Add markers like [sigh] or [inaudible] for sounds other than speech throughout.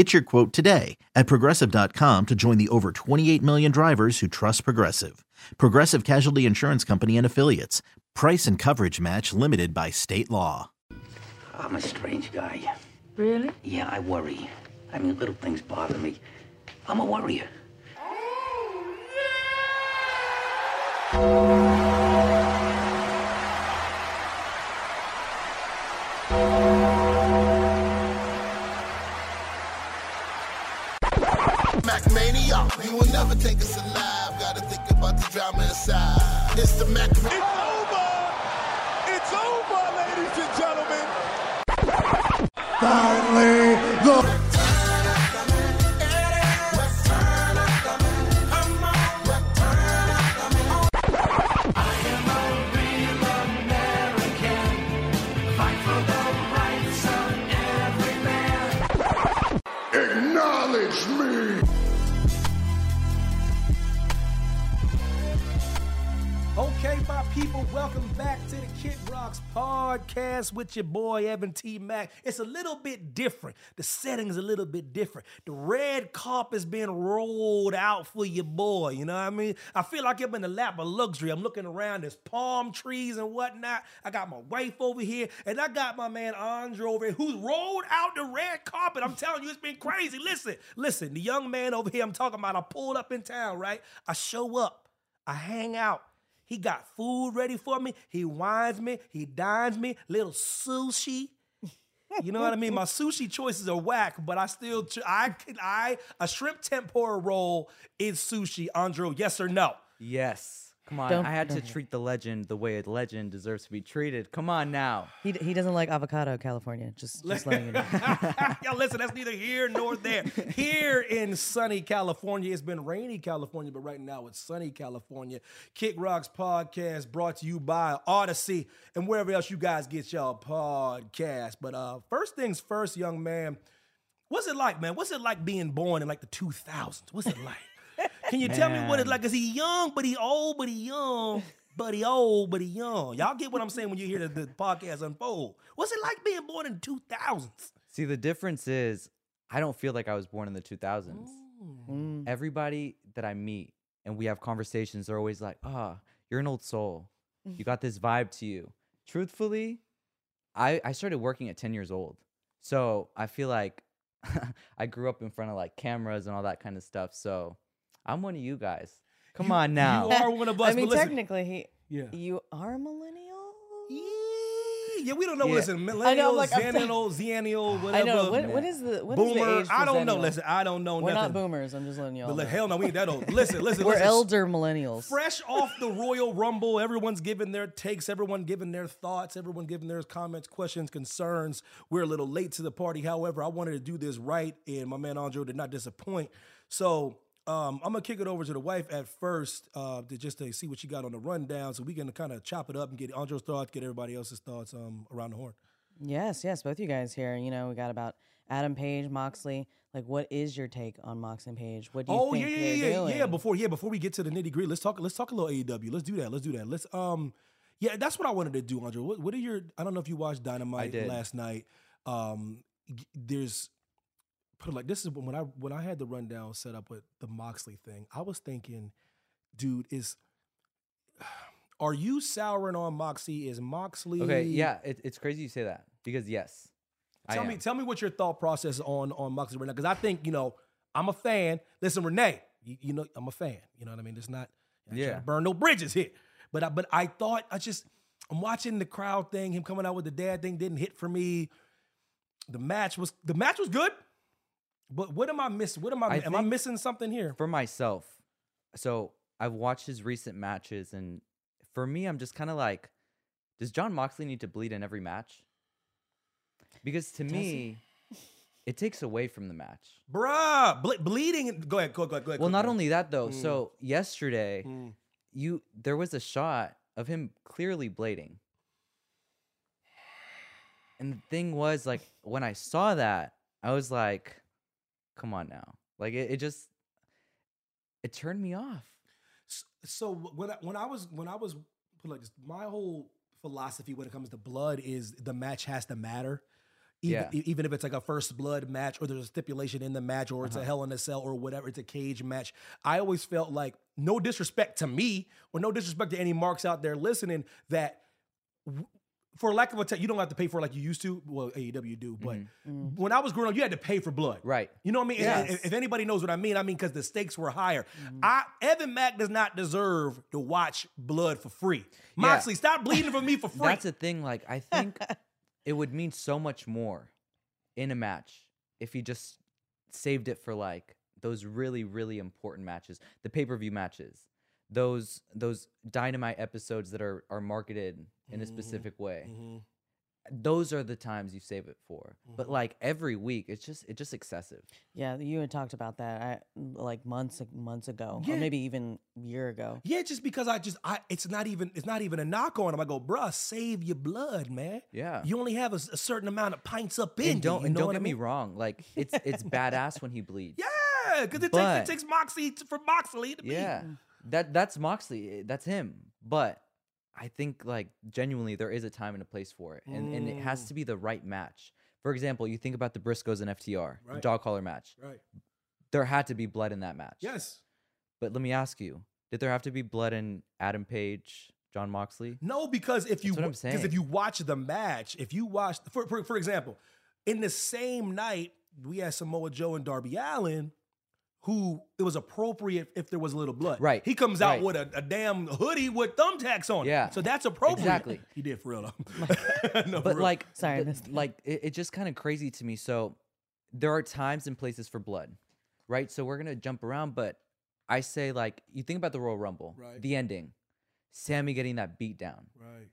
Get your quote today at progressive.com to join the over 28 million drivers who trust Progressive. Progressive Casualty Insurance Company and Affiliates. Price and coverage match limited by state law. I'm a strange guy. Really? Yeah, I worry. I mean, little things bother me. I'm a worrier. Mac the Mac podcast with your boy Evan T. Mack. It's a little bit different. The setting's a little bit different. The red carpet's been rolled out for your boy. You know what I mean? I feel like I'm in the lap of luxury. I'm looking around, there's palm trees and whatnot. I got my wife over here, and I got my man Andre over here who's rolled out the red carpet. I'm telling you, it's been crazy. Listen, listen, the young man over here I'm talking about, I pulled up in town, right? I show up, I hang out. He got food ready for me. He wines me. He dines me. Little sushi. You know what I mean? My sushi choices are whack, but I still ch- I a shrimp tempura roll is sushi. Andrew, yes or no? Yes. Come on. Don't- I had to treat the legend the way a legend deserves to be treated. Come on now. He, he doesn't like avocado, California. Just just letting you know. [laughs] Yo, listen, that's neither here nor there. Here in sunny California, it's been rainy California, but right now it's sunny California. Kick Rocks podcast brought to you by Odyssey and wherever else you guys get y'all podcast. But uh, first things first, young man, what's it like, man? What's it like being born in like the 2000s? What's it like? Can you tell me what it's like? Is he young, but he old, but he young, but he old, but he young? Y'all get what I'm saying when you hear the, the podcast unfold. What's it like being born in 2000s? See, the difference is I don't feel like I was born in the 2000s. Mm. Everybody that I meet and we have conversations, they're always like, ah, you're an old soul. You got this vibe to you. Truthfully, I, I started working at 10 years old. So I feel like [laughs] I grew up in front of like cameras and all that kind of stuff. So I'm one of you guys. Come You- on now. You are one of [laughs] us. I mean, listen, technically, he Yeah. you are a millennial. Yeah, we don't know. Yeah. Listen, millennial, I know, like, I'm- zennial, zennial, whatever. I know. What, what is the what is boomer? the age for I don't know. Listen, I don't know We're nothing. not boomers. I'm just letting you all But know. hell no, we ain't that old. Listen, [laughs] listen, We're listen. elder millennials. Fresh off the [laughs] Royal Rumble, everyone's giving their takes, everyone giving their thoughts, everyone giving their comments, questions, concerns. We're a little late to the party. However, I wanted to do this right, and my man Andre did not disappoint. So um, I'm gonna kick it over to the wife at first, uh, to just to see what she got on the rundown, so we can kind of chop it up and get Andre's thoughts, get everybody else's thoughts um, around the horn. Yes, yes, both you guys here. You know, we got about Adam Page, Moxley. Like, what is your take on Mox and Page? What do you Oh think yeah, they're yeah, yeah, doing? yeah. Before yeah, before we get to the nitty gritty, let's talk. Let's talk a little AEW. Let's do that. Let's do that. Let's um, yeah, that's what I wanted to do, Andre. What, what are your? I don't know if you watched Dynamite last night. Um, there's put it like this is when I when I had the rundown set up with the Moxley thing. I was thinking, dude, is [sighs] are you souring on Moxley? Is Moxley Okay, yeah, it, it's crazy you say that because yes, Tell me, tell me what your thought process on on Moxley right now, because I think you know I'm a fan. Listen, Renee, you, you know I'm a fan. You know what I mean? It's not I ain't trying Yeah. burn no bridges here, But I, but I thought I just I'm watching the crowd thing, him coming out with the dad thing didn't hit for me. The match was the match was good, but what am I missing? What am I? I am I missing something here? for myself, so I've watched his recent matches, and for me, I'm just kind of like, does Jon Moxley need to bleed in every match? Because to Does he? me, it takes away from the match. Bruh, ble- bleeding. Go ahead, go, go, go ahead. Well, go, not go. only that though. Mm. So yesterday, Mm. you there was a shot of him clearly blading. And the thing was, like, when I saw that, I was like, come on now. Like it, it just it turned me off. S- So when I, when I was when I was like this, my whole philosophy when it comes to blood is the match has to matter. Even, Yeah. even if it's like a first blood match or there's a stipulation in the match or it's a Uh-huh. hell in a cell or whatever, it's a cage match. I always felt like no disrespect to me or no disrespect to any marks out there listening that w- for lack of a term, you don't have to pay for it like you used to. Well, AEW do, but when I was growing up, you had to pay for blood. Mm-hmm. Right. You know what I mean? And- and Yes. If anybody knows what I mean, I mean because the stakes were higher. I Evan Mack does not deserve to watch blood for free. Moxley, stop bleeding for me for [laughs] free. That's the thing. Like, I think [laughs] it would mean so much more in a match if he just saved it for like those really, really important matches, the pay per view matches, those those dynamite episodes that are are marketed in a specific way. Mhm. Those are the times you save it for. But like every week, it's just it's just excessive. Yeah, you had talked about that I, like months months ago, Yeah. or maybe even a year ago. Yeah, just because I just I it's not even it's not even a knock on him. I go, bruh, save your blood, man. Yeah. You only have a certain amount of pints up in and don't you. you and don't what get I me wrong. Like [laughs] it's it's badass when he bleeds. Yeah, because it, But- takes it takes Moxley to, for Moxley to be. Yeah. That that's Moxley. eh, That's him. But I think like genuinely there is a time and a place for it. And and it Mm. has to be the right match. For example, you think about the Briscoes and FTR, the Right. dog collar match. Right. There had to be blood in that match. Yes. But let me ask you, did there have to be blood in Adam Page, Jon Moxley? No, because if you because if you watch the match, if you watch for, for for example, in the same night we had Samoa Joe and Darby Allin, who it was appropriate if there was a little blood. Right, He comes out right. with a, a damn hoodie with thumbtacks on. it. Yeah, So that's appropriate. exactly. [laughs] He did for real though. [laughs] No, but real. like Sorry, I missed like it, it's just kind of crazy to me so there are times and places for blood right so we're gonna jump around but i say like you think about the royal rumble Right. the ending sami getting that beat down right.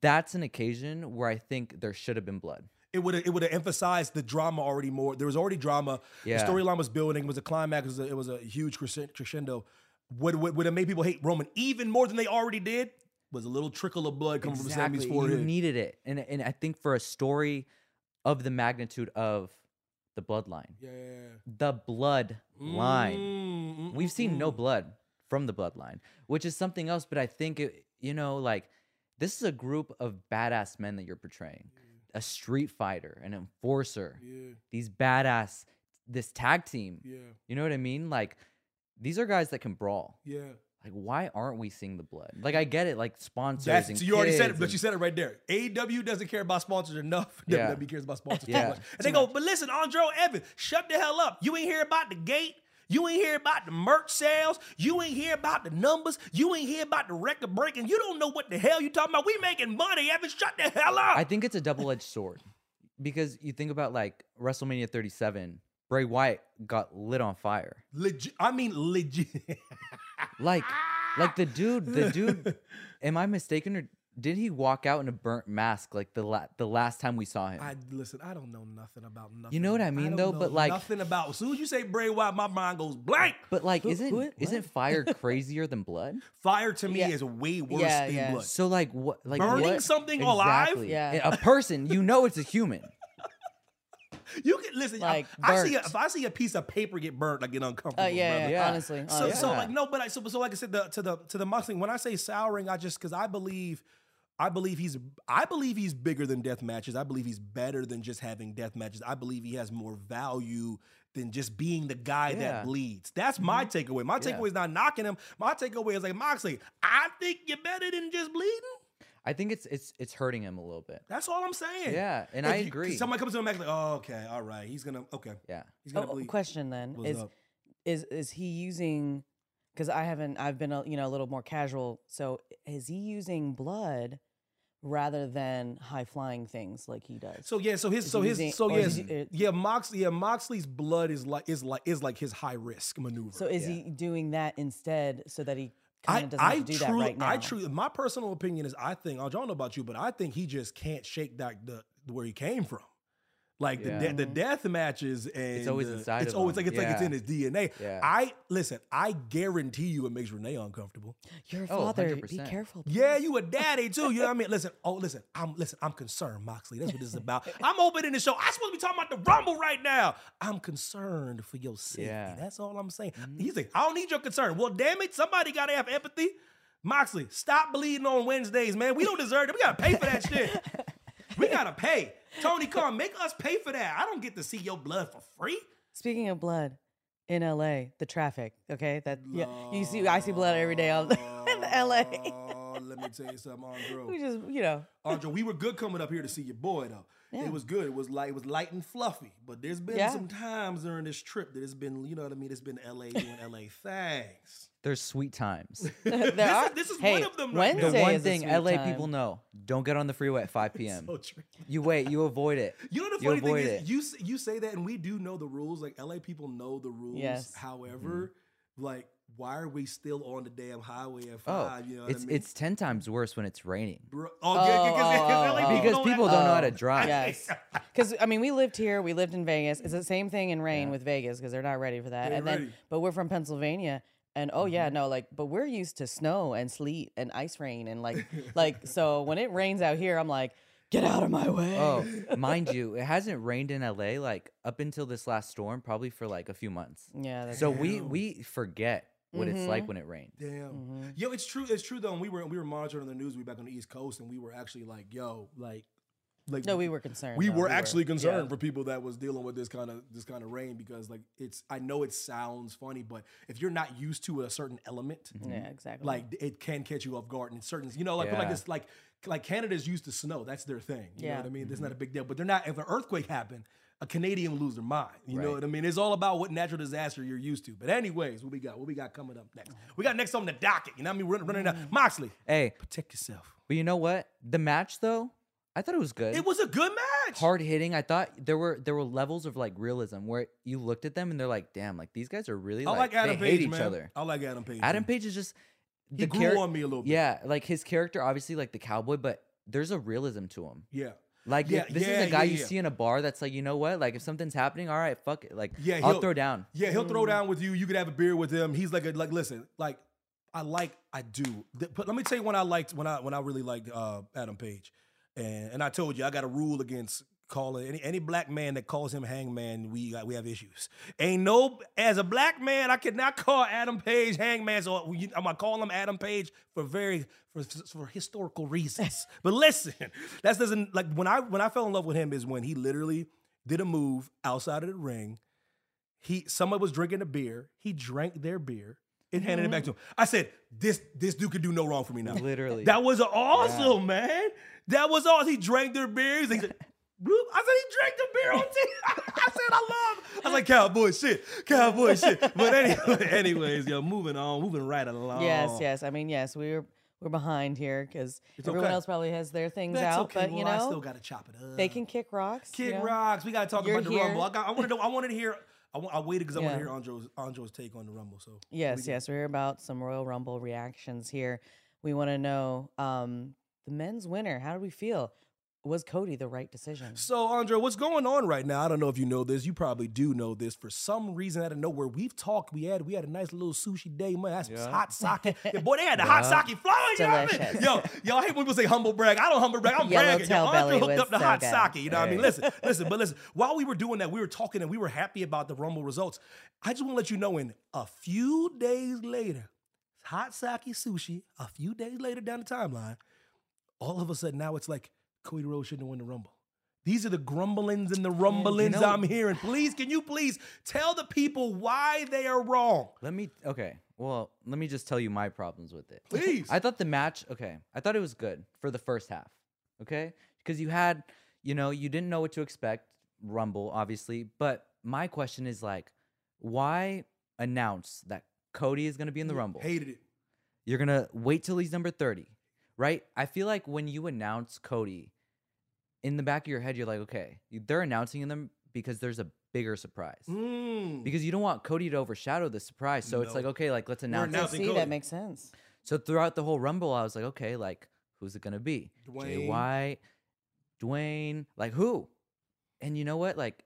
that's an occasion where i think there should have been blood It would it would have emphasized the drama already more. There was already drama. Yeah. The storyline was building. It was a climax. It was a, it was a huge crescendo. Would, would would have made people hate Roman even more than they already did. Was a little trickle of blood coming from Sami's you forehead. needed it and, and i think for a story of the magnitude of the bloodline yeah. the blood line Mm, We've seen no mm, blood from the bloodline, which is something else. But I think it, you know, like this is a group of badass men that you're portraying. A street fighter, an enforcer, Yeah. these badass, this tag team. Yeah. You know what I mean? Like these are guys that can brawl. Yeah. Like, why aren't we seeing the blood? Like, I get it, like sponsors. That's and so you already said it, but you said it right there. AEW doesn't care about sponsors enough. [laughs] Yeah. WWE cares about sponsors [laughs] too much. And they go, but listen, Andre Evans, shut the hell up. You ain't hear about the gate. You ain't hear about the merch sales. You ain't hear about the numbers. You ain't hear about the record breaking. You don't know what the hell you talking about. We making money, Evans. Shut the hell up. I think it's a double edged sword because you think about like WrestleMania 37, Bray Wyatt got lit on fire. legit. I mean, legit. Like, like the dude, the dude. [laughs] am I mistaken or did he walk out in a burnt mask like the la- the last time we saw him? I listen. I don't know nothing about nothing. You know what I mean, don't though? know But, like- nothing about. As soon as you say Bray Wyatt, my mind goes blank. but like, Who- isn't who it- isn't fire [laughs] crazier than blood? Fire to me Yeah. is way worse Yeah, than yeah. blood. So like, what? Like Burning what- something alive? Exactly. Yeah. a person. You know, it's a human. [laughs] You can listen. Like, I, I see a, if I see a piece of paper get burnt, I get uncomfortable. Uh, yeah, yeah, Yeah. honestly. So, honestly. so like no, but I so, so like I said the, to the to the Moxley. When I say souring, I just because I believe, I believe he's I believe he's bigger than death matches. I believe he's better than just having death matches. I believe he has more value than just being the guy Yeah. that bleeds. That's my mm-hmm. takeaway. My Yeah. takeaway is not knocking him. My takeaway is like Moxley. I think you're better than just bleeding. I think it's it's it's hurting him a little bit. That's all I'm saying. Yeah, and If I you- agree. Somebody comes to him and like, oh, okay, all right, he's gonna okay, Yeah. he's gonna Oh, bleed. question then What's is up? is is he using because I haven't. I've been a, you know a little more casual. So is he using blood rather than high flying things like he does? So yeah, so his Is so his using- so yes, he- yeah, Moxley yeah, Moxley's blood is like is like is like his high risk maneuver. So is Yeah. he doing that instead so that he kind I of doesn't I have to do that truly right now? I truly my personal opinion is I think I don't know about you, but I think he just can't shake that the where he came from. Like Yeah. the de- the death matches and it's always the- inside It's of always him. like it's like it's in his DNA. Yeah. I listen. I guarantee you, it makes Renee uncomfortable. Your Oh, father, be 100%. careful. Yeah, you a daddy too. You know what I mean? Listen, oh listen, I'm listen, I'm concerned, Moxley. That's what this is about. [laughs] I'm opening the show. I'm supposed to be talking about the Rumble right now. I'm concerned for your safety. Yeah. That's all I'm saying. Mm-hmm. He's like, I don't need your concern. Well, damn it, somebody gotta have empathy. Moxley, stop bleeding on Wednesdays, man. We don't deserve it. We gotta pay for that shit. [laughs] We gotta pay. Tony Khan, make us pay for that. I don't get to see your blood for free. Speaking of blood, in LA, the traffic. Okay, that yeah, you see, I see blood every day on [laughs] in LA. Oh, let me tell you something, Andrew. We just, you know, Andre, we were good coming up here to see your boy though. Yeah. It was good. It was like it was light and fluffy. But there's been Yeah. some times during this trip that it's been, you know what I mean? It's been LA [laughs] doing LA things. There's sweet times. [laughs] there this, are. is, this is hey, one of them right the Wednesday now. one is a thing sweet LA time. people know: don't get on the freeway at 5 p.m. So. You wait, you avoid it. You know the You funny thing avoid is it. you you say that and we do know the rules. Like LA people know the rules. Yes. However, mm-hmm. like why are we still on the damn highway at Oh, five? you know what it's I mean? it's ten times worse when it's raining Bro, Oh, oh, yeah, because oh, oh, LA oh. because don't people don't know how to Oh, [laughs] drive. Yes. [laughs] Because I mean, we lived here. We lived in Vegas. It's the same thing in rain with Vegas because they're not ready for that. They and then, but we're from Pennsylvania, and oh yeah, mm-hmm. no, like, but we're used to snow and sleet and ice rain and like, [laughs] like, so when it rains out here, I'm like, get out of my way. Oh, mind you, it hasn't rained in LA like up until this last storm, probably for like a few months. yeah. That's So we we forget what it's Mm-hmm. like when it rains. Damn. Mm-hmm. Yo, it's true. It's true though. And we were we were monitoring the news. We were back on the East Coast, and we were actually like, yo, like, like no, we were concerned. we though. were actually concerned yeah. for people that was dealing with this kind of this kind of rain because like it's I know it sounds funny, but if you're not used to a certain element, mm-hmm. Yeah, exactly. like it can catch you off guard. And certain, you know, like but like Yeah. it's like like Canada's used to snow. That's their thing. You know Yeah. what I mean? It's not mm-hmm. a big deal. But they're not. If an earthquake happened, a Canadian would lose their mind. You know what I mean? It's all about what natural disaster you're used to. But anyways, what we got? What we got coming up next? Oh. We got next on the docket. You know what I mean? Running, running down. Mm. Moxley, Hey, protect yourself. but you know what? The match though, I thought it was good. It was a good match. hard hitting. I thought there were there were levels of like realism where you looked at them and they're like, damn, like these guys are really I like, like Adam they Page, hate each man. other. I like Adam Page. Adam man. Page is just He grew charac- on me a little bit. Yeah, like his character, obviously like the cowboy, but there's a realism to him. Yeah. Like Yeah, this yeah, is a guy yeah, you yeah. see in a bar that's like, you know what? Like if something's happening, all right, fuck it. Like Yeah, I'll he'll- throw down. Yeah, he'll throw down with you. You could have a beer with him. He's like a like. Listen, like I like I do. But let me tell you when I liked when I when I really liked uh, Adam Page, and and I told you I got a rule against calling any any black man that calls him Hangman. We we have issues. Ain't no as a black man I could not call Adam Page Hangman. So we- I'm gonna call him Adam Page for very for, for historical reasons. [laughs] but listen, that doesn't like when I when I fell in love with him is when he literally did a move outside of the ring he someone was drinking a beer. He drank their beer and mm-hmm. handed it back to him. I said, "This this dude could do no wrong for me now." Literally. that was awesome, man. That was awesome. He drank their beers. He said, "Bloop." I said he drank the beer on TV. [laughs] I said I love. I was like cowboy shit, cowboy shit. But anyway, [laughs] anyways, yo, moving on, moving right along. Yes, yes. I mean, yes, we're we're behind here because everyone okay. else probably has their things That's out, okay. but you well, I know, still gotta chop it up. they can kick rocks. you Kick know? rocks. We gotta talk You're about the here. rumble. I, got, I wanted to. I wanted to hear. I, I waited because I want to hear Andro's Andro's take on the rumble. So Yes, yes. We're about some Royal Rumble reactions here. We want to know um, the men's winner. How do we feel? Was Cody the right decision? So, Andre, what's going on right now? I don't know if you know this. You probably do know this. For some reason, out of nowhere, we've talked. We had we had a nice little sushi day. Man, that's Yeah. hot sake. [laughs] Yeah, boy, they had the hot Yeah. sake flowing. You know what I mean? Yo, yo, I hate when people say humble brag. I don't humble brag. I'm bragging. Yo, Yellowtail Andre hooked up the so hot good. sake. You know what I mean? Listen, listen, but listen. While we were doing that, we were talking and we were happy about the rumble results. I just want to let you know. In a few days later, hot sake sushi. A few days later down the timeline, all of a sudden now it's like Cody Rhodes shouldn't have won the Rumble. These are the grumblings and the rumblings know- I'm hearing. Please, can you please tell the people why they are wrong? Let me okay. Well, let me just tell you my problems with it. Please. I thought the match, okay. I thought it was good for the first half. Okay? Because you had, you know, you didn't know what to expect, Rumble, obviously. But my question is like, why announce that Cody is gonna be in the Rumble. Hated it. You're gonna wait till he's number 30, right? I feel like when you announce Cody, in the back of your head, you're like, okay, they're announcing them because there's a bigger surprise. Mm. Because you don't want Cody to overshadow the surprise. So it's like, okay, like let's We're announce it. See, Cody. that makes sense. So throughout the whole Rumble, I was like, okay, like who's it gonna be? Jay Dwayne. White, Dwayne, like who? And you know what? Like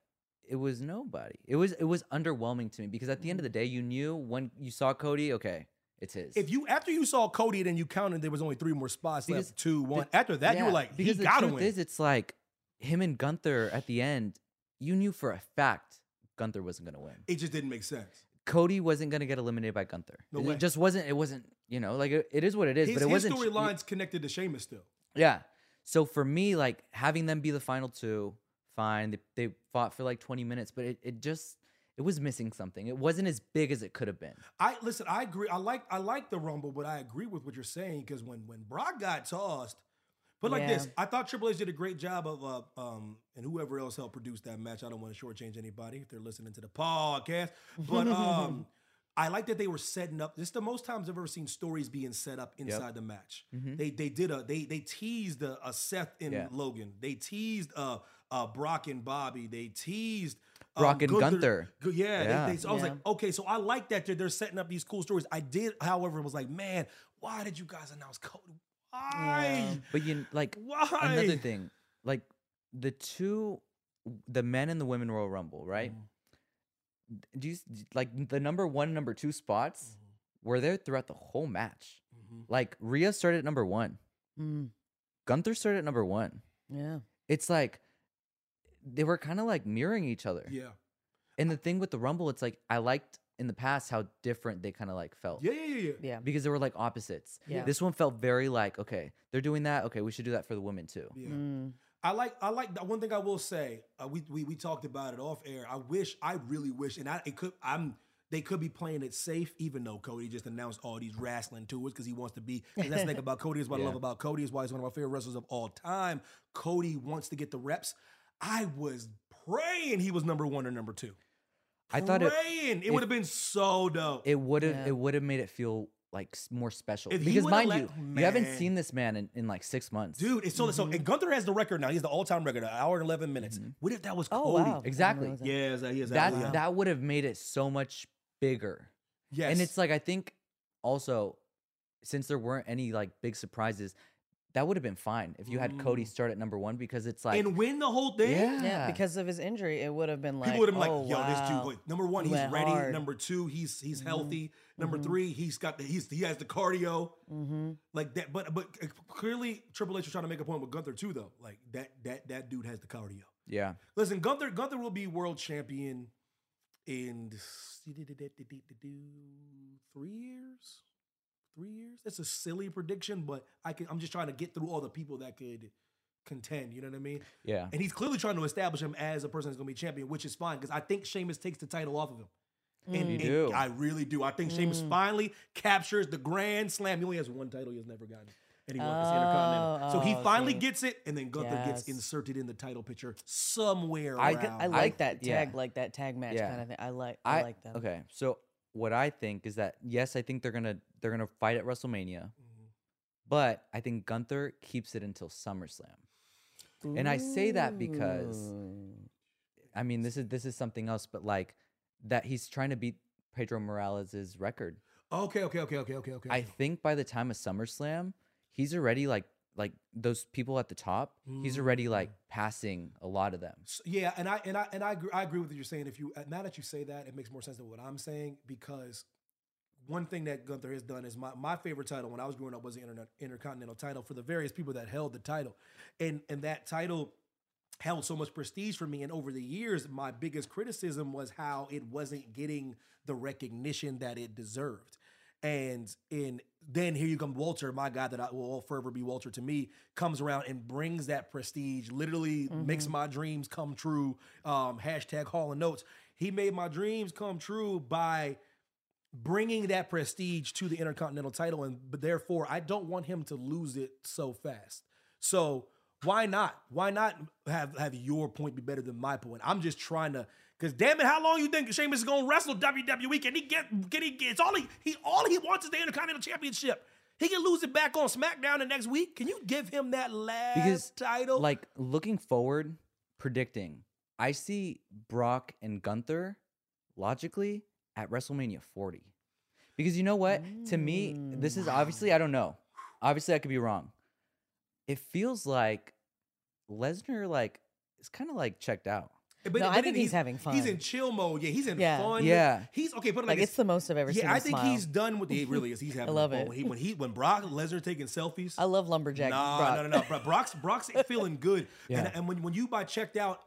it was nobody. It was it was underwhelming to me because at the end of the day, you knew when you saw Cody, okay, it's his. If you after you saw Cody, then you counted there was only three more spots Because left. Two, the- one. after that, you were like, he because the gotta truth win. is, it's like him and Gunther at the end. You knew for a fact Gunther wasn't gonna win. it just didn't make sense. Cody wasn't gonna get eliminated by Gunther. No it way. just wasn't. It wasn't. You know, like it, it is what it is. His, but it his wasn't. storyline's connected to Sheamus still. Yeah. So for me, like having them be the final two, fine. They, they fought for like 20 minutes, but it, it just it was missing something. It wasn't as big as it could have been. I listen. I agree. I like. I like the Rumble, but I agree with what you're saying because when when Brock got tossed, but like this, I thought Triple H did a great job of uh, um and whoever else helped produce that match. I don't want to shortchange anybody if they're listening to the podcast, but um. [laughs] I like that they were setting up. This is the most times I've ever seen stories being set up inside the match. They they did a they they teased a, a Seth and Yeah. Logan. They teased uh uh Brock and Bobby. They teased Um, Brock and Gunther. Gu- Yeah, they- Yeah. they- so I was Yeah. like, okay, so I like that they're, they're setting up these cool stories. I did, however, was like, man, why did you guys announce Cody? Why? But you like Why? another thing, like the two, the men and the women Royal Rumble, right? Mm-hmm. Do you s- like the number one, number two spots mm-hmm. were there throughout the whole match? Mm-hmm. Like Rhea started at number one, Mm, Gunther started at number one. yeah. It's like they were kind of like mirroring each other. Yeah. And the thing with the Rumble, it's like I liked in the past how different they kind of like felt. Yeah, yeah, yeah, yeah. Yeah. Because they were like opposites. Yeah. This one felt very like, okay, they're doing that. Okay, we should do that for the women too. Yeah. Mm, I like I like the one thing I will say. Uh, we, we we talked about it off air. I wish I really wish, and I it could I'm they could be playing it safe, even though Cody just announced all these wrestling tours because he wants to be. 'cause that's the thing [laughs] about Cody is what I love about Cody is why he's one of my favorite wrestlers of all time. Cody wants to get the reps. I was praying he was number one or number two. I thought it praying it if- would have been so dope. it would have Yeah. it would have made it feel like s- more special. If he because would've mind let- you, you haven't Man. seen this man in, in like six months. Dude, it's so so. Mm-hmm. And Gunther has the record now. He has the all-time record, an hour and eleven minutes. What if that was Oh, Cody? wow. Exactly. realize that. Yeah, that- he is that that. that would have made it so much bigger. yes, And it's like I think also since there weren't any like big surprises, that would have been fine if you had Cody Mm. start at number one because it's like and win the whole thing. yeah, Yeah, because of his injury, it would have been like People would have been oh, like, "Yo, this dude, wow. wait, number one, He he's went ready. hard. Number two, he's he's Mm-hmm. healthy. Number three, he's got the he's he has the cardio Mm-hmm. like that. But but uh, clearly, Triple H was trying to make a point with Gunther too, though. Like that that that dude has the cardio. yeah. Listen, Gunther Gunther will be world champion in three years. Three years. It's a silly prediction, but I can. I'm just trying to get through all the people that could contend. You know what I mean? Yeah. And he's clearly trying to establish him as a person that's going to be champion, which is fine because I think Sheamus takes the title off of him. Mm. And, You and do. I really do. I think Sheamus mm. finally captures the Grand Slam. He only has one title he has never gotten. And he won it's the Intercontinental. Oh, so he Oh, finally see. gets it, and then Gunther gets inserted in the title picture somewhere I around. I like I- that yeah. tag, like that tag match Yeah. kind of thing. I like, I, I, like that. Okay, so what I think is that yes, I think they're gonna they're gonna fight at WrestleMania, Mm-hmm. but I think Gunther keeps it until SummerSlam. And I say that because I mean this is this is something else, but like that he's trying to beat Pedro Morales's record. Okay, okay, okay, okay, okay, okay. I think by the time of SummerSlam, he's already like like those people at the top. He's already like Mm. passing a lot of them. S- yeah, and I and I and I agree, I agree with what you're saying. If you uh, now that you say that, it makes more sense than what I'm saying because one thing that Gunther has done is my, my favorite title when I was growing up was the Internet, Intercontinental title for the various people that held the title, and and that title held so much prestige for me. And over the years, my biggest criticism was how it wasn't getting the recognition that it deserved. And in then here you come Walter, my God, that I will forever be Walter to me, comes around and brings that prestige, literally makes my dreams come true. Um, hashtag Hall and Oates. He made my dreams come true by bringing that prestige to the Intercontinental title, and but therefore I don't want him to lose it so fast. So why not? Why not have have your point be better than my point? I'm just trying to Because damn it, how long you think Sheamus is gonna wrestle WWE? Can he get? Can he get? It's all he, he all he wants is the Intercontinental Championship. He can lose it back on SmackDown the next week. Can you give him that last because title? like looking forward, predicting, I see Brock and Gunther logically at WrestleMania 40. Because you know what? To me, mm. this is obviously I don't know. Obviously, I could be wrong. It feels like Lesnar like is kind of like checked out. But- No, I think it- he's having fun. He's in chill mode. Yeah, he's in Yeah. fun. Yeah. he's okay. Put it Like like, it's the most I've ever seen. Yeah, I think smile. he's done with the. It really is. He's [laughs] having. I love fun. it. When he when he when Brock Lesnar taking selfies. I love lumberjack. Nah, Brock. no, no, no. Brock's Brock's [laughs] feeling good. Yeah. And, and when, when you buy checked out,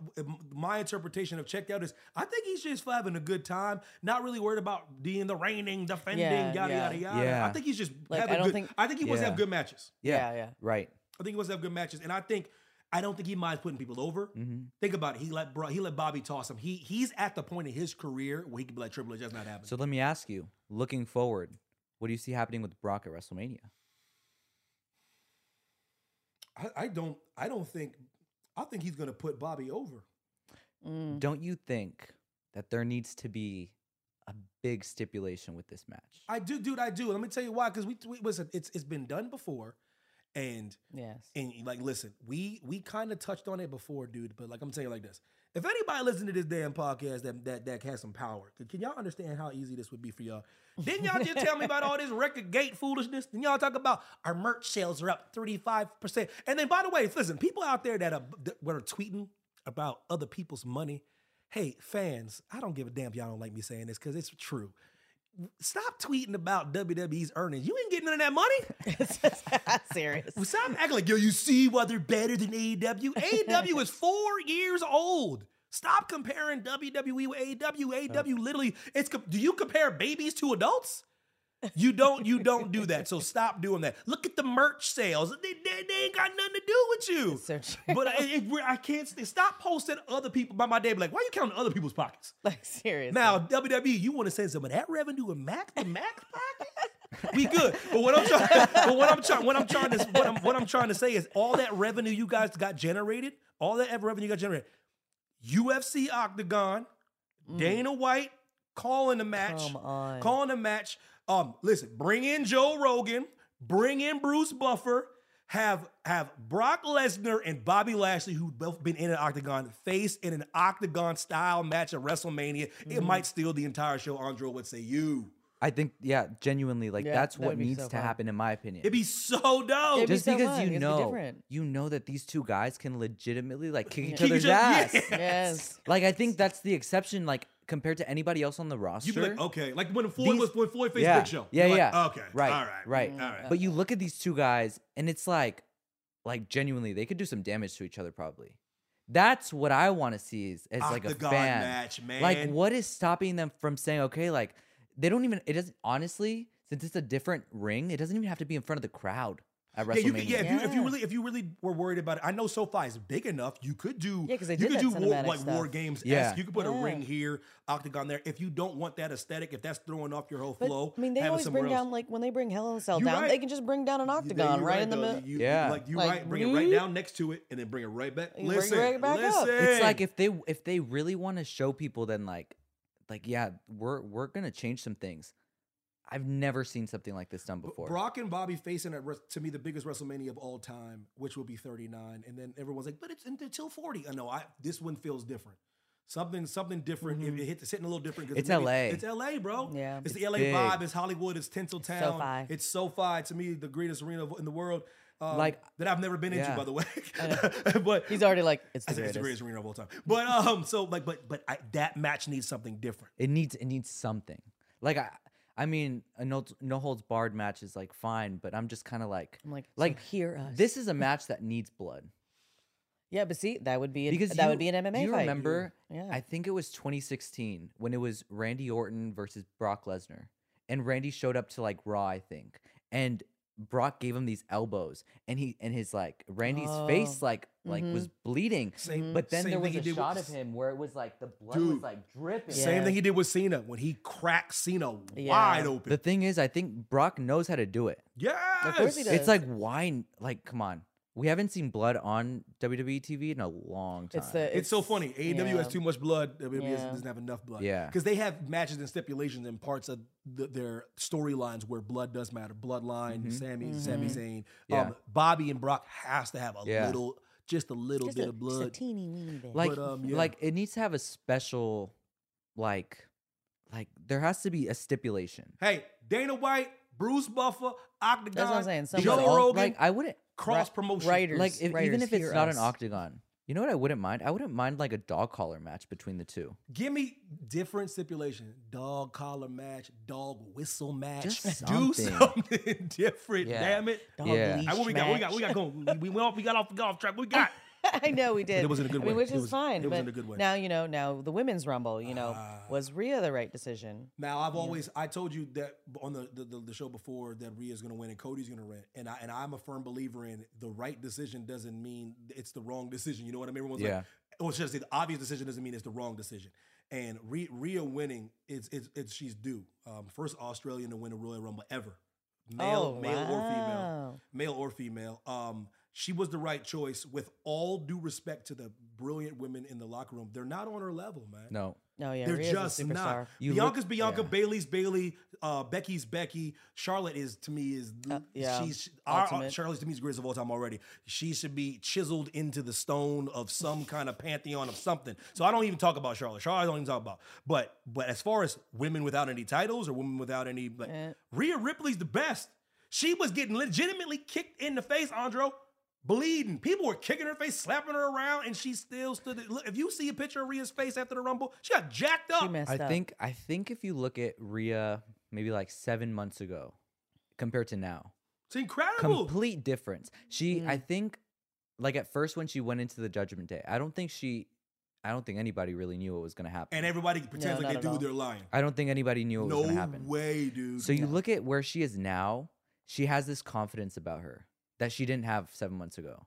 my interpretation of checked out is I think he's just having a good time, not really worried about being the reigning, defending, Yeah, yada yeah. yada yada. Yeah. I think he's just Like, having I don't good. think- I think he wants to have good matches. Yeah, yeah. Right. I think he wants to have good matches, and I think I don't think he minds putting people over. Mm-hmm. Think about it. He let Bro, he let Bobby toss him. He he's at the point in his career where he can be like Triple H. That's not happening. So let me ask you, looking forward, what do you see happening with Brock at WrestleMania? I, I don't I don't think I think he's gonna put Bobby over. Mm. Don't you think that there needs to be a big stipulation with this match? I do, dude. I do. Let me tell you why. Because we, we listen. It's it's been done before, and Yes. and like listen, we we kind of touched on it before, dude. But like I'm saying, like this: if anybody listen to this damn podcast that that that has some power, can- y'all understand how easy this would be for y'all? Didn't y'all just tell me about all this record gate foolishness? Then y'all talk about our merch sales are up 35 percent. And then by the way, listen, people out there that are that are tweeting about other people's money. Hey, fans, I don't give a damn if y'all don't like me saying this because it's true. Stop tweeting about WWE's earnings. You ain't getting none of that money. [laughs] Serious. Well, Stop acting like, yo, you see why they're better than AEW. AEW is four years old. Stop comparing WWE with AEW. AEW literally, it's do you compare babies to adults? You don't, you don't do that. So stop doing that. Look at the merch sales. They, they, they ain't got nothing to do with you. So. But I, it, I can't st- stop posting other people by my day. Be like, why you counting other people's pockets? Like serious. Now, WWE, you want to send some of that revenue in Mac the Mac pocket? We good. But what I'm trying, [laughs] but what I'm trying, what I'm trying to, what I'm, what I'm trying to say is, all that revenue you guys got generated, all that ever revenue you got generated, UFC Octagon, mm. Dana White calling the match, Come on. calling the match. Um, listen, bring in Joe Rogan, bring in Bruce Buffer. Have have Brock Lesnar and Bobby Lashley, who both been in an octagon, face in an octagon style match at WrestleMania. Mm-hmm. It might steal the entire show. Andre would say, "You." I think, yeah, genuinely, like Yeah, that's what needs so to fun. happen, in my opinion. It'd be so dope. It'd be Just so because fun. you It's know, different. you know that these two guys can legitimately like kick each Kick other's each other- ass. [laughs] Yeah. Yes. Like I think that's the exception, like compared to anybody else on the roster. You'd be like, okay, like when Floyd These- was when Floyd faced yeah, Big Show. Yeah, You're like, yeah. Okay, Right. all right, Right. all right. But you look at these two guys, and it's like, like genuinely, they could do some damage to each other. Probably. That's what I want to see is as like a fan. match, Like, what is stopping them from saying, okay, like they don't even. It doesn't honestly, since it's a different ring, it doesn't even have to be in front of the crowd at Yeah, you could, yeah, if you if you really if you really were worried about it, I know SoFi is big enough. You could do Yeah, 'cause they you did could do war, cinematic like war games. Yeah. you could put a ring here, octagon there. If you don't want that aesthetic, if that's throwing off your whole But flow, I mean, they always bring else. down like when they bring Hell in a Cell You down, right. they can just bring down an octagon you're right, in the middle. You, Yeah. like you Like, right, bring it right down next to it, and then bring it right back. You bring it Listen, right back up. listen. it's like if they if they really want to show people, then like, like yeah, we're we're gonna change some things. I've never seen something like this done before. Brock and Bobby facing at to me the biggest WrestleMania of all time, which will be 39, and then everyone's like, "But it's until 40." I know. I this one feels different. Something something different. It, it hits it's hitting a little different. It's maybe- LA. It's LA, bro. Yeah. It's, the LA big. vibe. It's Hollywood. It's Tinseltown. SoFi. It's SoFi. To me, the greatest arena in the world. Um, Like- that I've never been into, by the way. [laughs] [laughs] but He's already like, it's the said it's the greatest. greatest arena of all time. But um, so like, but but I, that match needs something different. it needs it needs something. Like I I mean, a no no holds barred match is like fine, but I'm just kind of like I'm like, so like hear us. This is a match that needs blood Yeah, but see, that would be a, because that you- would be an MMA Do you fight. remember? Yeah. I think it was 2016 when it was Randy Orton versus Brock Lesnar, and Randy showed up to like Raw, I think, and Brock gave him these elbows, and he and his like Randy's face Oh. like like was mm-hmm. bleeding, Same- but then same there was a shot with- of him where it was like the blood was like dripping. Yeah. Same thing he did with Cena when he cracked Cena Yeah. wide open. The thing is, I think Brock knows how to do it. yes, Of course he does. It's like why? Like, come on. We haven't seen blood on WWE TV in a long time. It's the It's, so funny. AEW has too much blood. WWE Yeah. doesn't have enough blood. Yeah. because they have matches and stipulations and parts of the, their storylines where blood does matter. Bloodline, Sammy, Sami Zayn, Yeah. um, Bobby and Brock has to have a Yeah. little, just a little just bit a, of just a blood. teeny weeny bit. like But, um, yeah. like it needs to have a special like like there has to be a stipulation. hey, Dana White, Bruce Buffer, Octagon, That's what I'm saying. Joe Rogan, Like I wouldn't cross promotion. writers- like if, even if it's hear not us. an octagon. You know what I wouldn't mind? I wouldn't mind like a dog collar match between the two. Give me different stipulation. Dog collar match, dog whistle match. Just Do something. something [laughs] different. Yeah. Damn it. Dog Yeah. leash Hey, what we got? What we got? match. We got going. We, we went off. We got off. We got off track. What we got? [laughs] [laughs] I know we did. it was in a good I mean, way. which It is was- fine. it was but in a good way. Now you know. Now the women's rumble. You know, was Rhea the right decision? Now I've always I told you that on the the, the, the show before that Rhea's going to win and Cody's going to win, and I and I'm a firm believer in the right decision doesn't mean it's the wrong decision. You know what I mean? Everyone's Yeah. like, or should I say the obvious decision doesn't mean it's the wrong decision. And Rhea, Rhea winning, it's, it's it's she's due. Um, first Australian to win a Royal Rumble ever, male Oh, male or female, male or female. Um, she was the right choice. With all due respect to the brilliant women in the locker room, they're not on her level, man. No. No, yeah, They're Rhea's just a not. You Bianca's look- Bianca, yeah. Bayley's Bayley, uh, Becky's Becky. Charlotte is to me is Uh, yeah, she's our, our, ultimate. Charlotte's to me is the greatest of all time already. She should be chiseled into the stone of some kind of pantheon of something. So I don't even talk about Charlotte. Charlotte I don't even talk about. But but as far as women without any titles or women without any, like Eh. Rhea Ripley's the best. She was getting legitimately kicked in the face, Andro. Bleeding. People were kicking her face, slapping her around, and she still stood. Look, if you see a picture of Rhea's face after the Rumble, she got jacked up. She messed I up. think I think if you look at Rhea maybe like seven months ago compared to now, It's incredible. complete difference. She, Mm. I think, like at first when she went into the Judgment Day, I don't think she, I don't think anybody really knew what was going to happen. and everybody pretends No, like they do. all. They're lying. I don't think anybody knew what was going to happen. No way, dude. So you look at where she is now. She has this confidence about her that she didn't have seven months ago.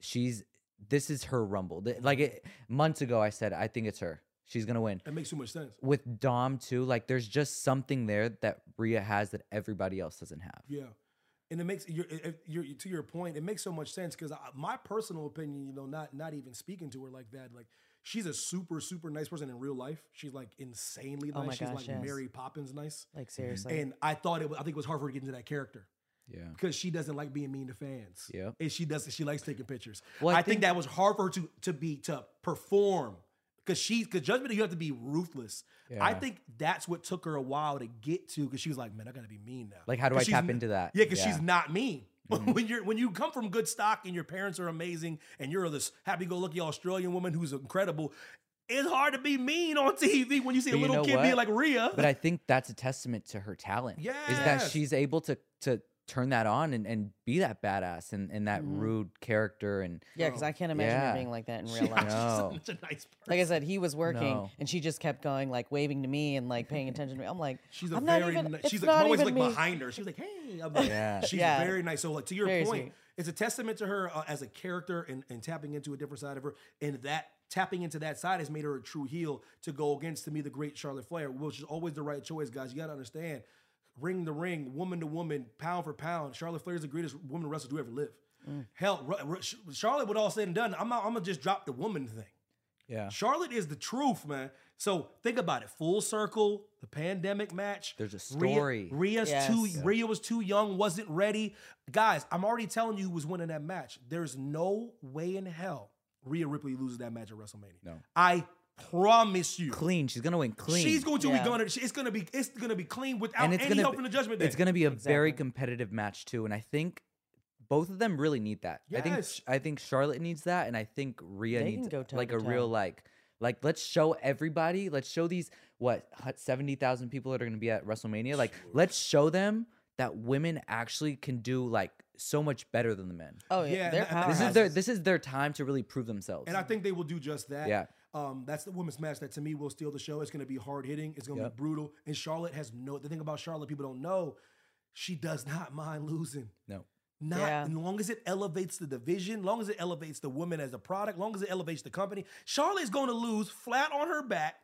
She's this is her rumble. Like it, months ago, I said I think it's her. She's gonna win. That makes too much sense. With Dom too, like there's just something there that Rhea has that everybody else doesn't have. Yeah. And it makes you're, to your point. It makes so much sense because my personal opinion, you know, not not even speaking to her like that, like she's a super super nice person in real life. She's like insanely nice. Oh my she's gosh, like yes. Mary Poppins nice. Like seriously. And I thought it. was- I think it was hard for her to get into that character Yeah. because she doesn't like being mean to fans. Yeah. and she does. She likes taking pictures. Well, I, I think, think- that was hard for her to to be to perform because she because judgment you have to be ruthless. I think that's what took her a while to get to because she was like, man, I gotta be mean now. Like, how do I tap into that? Yeah, because Yeah. she's not mean. [laughs] Mm-hmm. when you're when you come from good stock and your parents are amazing and you're this happy-go-lucky Australian woman who's incredible. It's hard to be mean on TV when you see But a you little know kid being like Rhea. But I think that's a testament to her talent. Yeah, is that she's able to to turn that on and, and be that badass and, and that rude character and yeah, because I can't imagine Yeah. her being like that in [laughs] real life. No. She's such a nice person. Like I said, he was working, No. and she just kept going, like waving to me and like paying attention to me. I'm like, She's a I'm not very even. ni- it's she's not like, always even like me. behind her. She's like, hey, I'm like, Yeah. she's Yeah. very nice. So like to your Very point, sweet. it's a testament to her uh, as a character and, and tapping into a different side of her. And that tapping into that side has made her a true heel to go against to me the great Charlotte Flair, which is always the right choice, guys. You got to understand, ring to ring, woman to woman, pound for pound. Charlotte Flair is the greatest woman wrestler to ever live. Mm. Hell, Ru- Ru- Charlotte, with all said and done, I'm not. I'm gonna just drop the woman thing. yeah. Charlotte is the truth, man. So think about it. Full circle, the pandemic match. There's a Rhea- story. Rhea's Yes. too Yeah. Rhea was too young, wasn't ready. Guys, I'm already telling you who was winning that match. There's no way in hell Rhea Ripley loses that match at WrestleMania. No. I promise you. Clean. She's gonna win clean. She's going to Yeah. be gonna it's gonna be it's gonna be clean without and it's any gonna help be- from the judgment day. It's gonna be a very Exactly. competitive match too, and I think both of them really need that. I think Yes. I think Charlotte needs that, and I think Rhea They can needs go toe like to a real toe. like like let's show everybody. Let's show these what seventy thousand people that are gonna be at WrestleMania. Like let's show them that women actually can do like so much better than the men. Oh yeah, Yeah, they're and- and This is their this is their time to really prove themselves. And I think they will do just that. Yeah. Um, that's the women's match that to me will steal the show. It's going to be hard hitting. It's going to Yep. be brutal. And Charlotte has no. The thing about Charlotte, people don't know, she does not mind losing. no. Not Yeah. as long as it elevates the division, long as it elevates the woman as a product, long as it elevates the company. Charlotte's going to lose flat on her back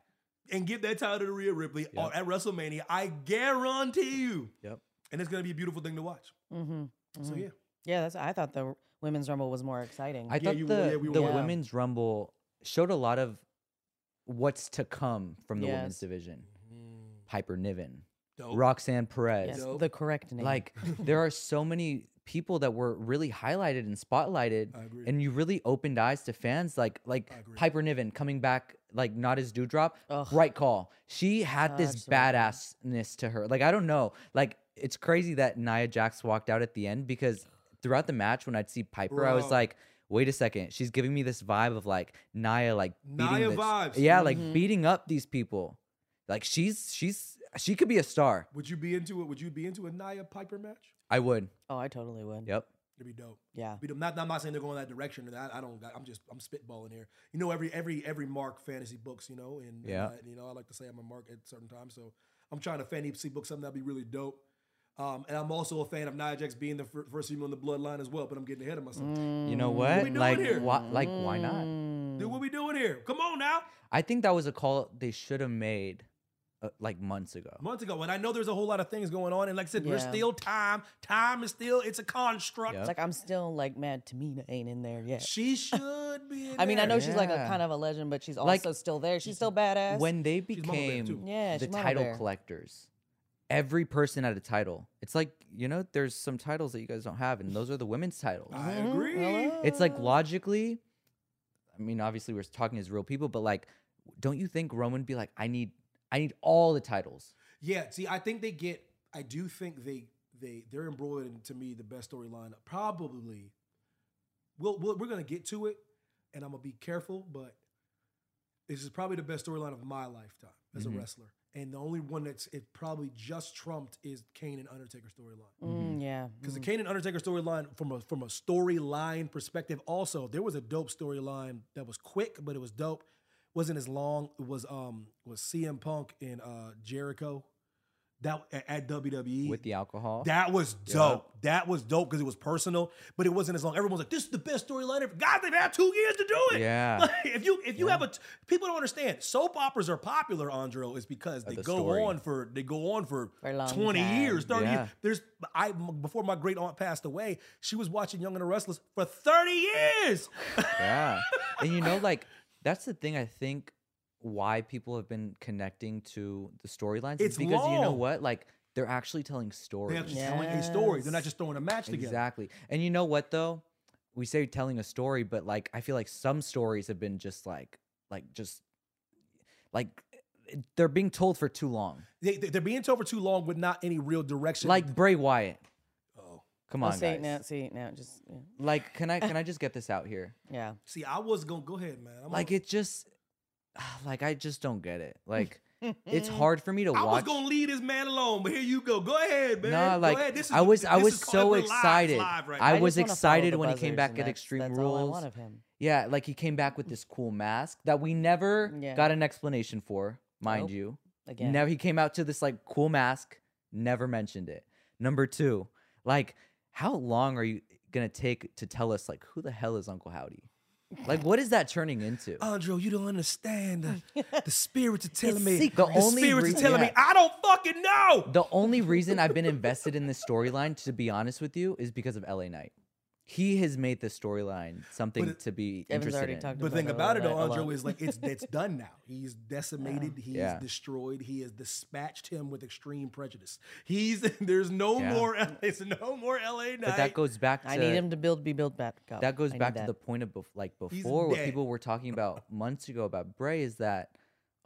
and give that title to Rhea Ripley Yep. at WrestleMania. I guarantee you. Yep. And it's going to be a beautiful thing to watch. Mm-hmm. So yeah. Yeah, that's. I thought the women's rumble was more exciting. I Yeah, thought you- the yeah, we the were. Yeah. women's rumble showed a lot of what's to come from the women's Yes. division. Piper Niven, Dope. Roxanne Perez. yes, Dope. the correct name. Like [laughs] there are so many people that were really highlighted and spotlighted, I agree. and you really opened eyes to fans. Like like I agree. Piper Niven coming back, like not as Doudrop. Ugh. Right call. She had this Absolutely. badassness to her. Like I don't know. Like it's crazy that Nia Jax walked out at the end because throughout the match when I'd see Piper, I was Bro. like. Wait a second. She's giving me this vibe of like Nia, like beating Nia this- vibes. Yeah, like Mhm. beating up these people. Like she's she's she could be a star. Would you be into it? Would you be into a Nia Piper match? I would. oh, I totally would. Yep. It'd be dope. Yeah. Be dope. Not, I'm not saying they're going that direction. I, I don't. I'm just. I'm spitballing here. You know, every every every mark fantasy books. You know, and Yeah. and you know, I like to say I'm a mark at certain times. So I'm trying to fantasy book something that'd be really dope. Um, and I'm also a fan of Nia Jax being the fir- first female in the bloodline as well. But I'm getting ahead of myself. You know Mm. what? doing like, here? why, like, why not? Dude, what we doing here? Come on now. I think that was a call they should have made, uh, like months ago. Months ago, and I know there's a whole lot of things going on. And like I said, there's Yeah. still time. Time is still. It's a construct. Yep. It's like I'm still like mad Tamina ain't in there yet. She should be. In I mean, I know there. she's like a Yeah. kind of a legend, but she's Like, also still there. She's still badass. When they Mama Bear, became too. Yeah, the she's Mama title Bear. collectors, every person had a title. It's like you know, there's some titles that you guys don't have, and those are the women's titles. I agree. Hello? It's like logically, I mean, obviously we're talking as real people, but like, don't you think Roman would be like, I need, I need all the titles. Yeah, see, I think they get. I do think they they they're embroiled in to me the best storyline. Probably, we'll, we'll we're gonna get to it, and I'm gonna be careful, but this is probably the best storyline of my lifetime as Mhm. a wrestler. And the only one that's it probably just trumped is Kane and Undertaker storyline. Mm, yeah. Because mm. the Kane and Undertaker storyline, from a from a storyline perspective, also there was a dope storyline that was quick, but it was dope. wasn't as long. It was um was CM Punk and uh Jericho that at, at WWE with the alcohol. That was Yeah. dope. That was dope because it was personal, but it wasn't as long. Everyone's like, "This is the best storyline ever." Guys, they've had two years to do it. Yeah. [laughs] Like, if you if you have a t- people don't understand soap operas are popular, Andro, is because they the go story. on for they go on for, For twenty time. years, thirty Yeah. years. There's I m- before my great aunt passed away, she was watching Young and the Restless for thirty years. yeah. [laughs] And you know, like that's the thing I think why people have been connecting to the storylines It's is because you know long. what? Like they're actually telling stories. They're actually telling a story. They're not just throwing a match together. Exactly. And you know what though? We say telling a story, but like I feel like some stories have been just like like just like they're being told for too long. They, they- they're being told for too long with not any real direction. Like Bray Wyatt. oh, Come Oh, on, see, guys. now, see, now, just yeah. Like, can I can I [laughs] just get this out here? yeah. see, I was gonna go ahead, man. I'm Like a- it just [sighs] like I just don't get it. [laughs] Like it's hard for me to watch. I was watch. gonna leave this man alone, but here you go. Go ahead, man. No, Go like ahead. This is I was, I was so We're Live, excited. live right I now. was just wanna follow excited when he came back at that's- Extreme that's Rules. All I want of him. Yeah, like he came back with this cool mask that we never Yeah. got an explanation for, mind Nope. you. Again. Never he came out to this like cool mask, never mentioned it. Number two, like how long are you gonna take to tell us like who the hell is Uncle Howdy? Like what is that turning into? Andrew, you don't understand. The, [laughs] the spirits are telling me. The The only spirits rea- are telling me. I don't fucking know. The only reason I've been invested in this storyline, to be honest with you, is because of LA Knight. He has made the storyline something it- to be Evan's interested in. talked But about think about it, though, a lot- a Andrew, lot. is like it's it's [laughs] done now. He's decimated. He's Yeah. destroyed. He has dispatched him with extreme prejudice. He's [laughs] there's no Yeah. more. It's no more L.A. Knight. But that goes back to I need him to build, be built back up. that goes I back to that. the point of bef- like He's before what dead. people were talking about months ago about Bray is that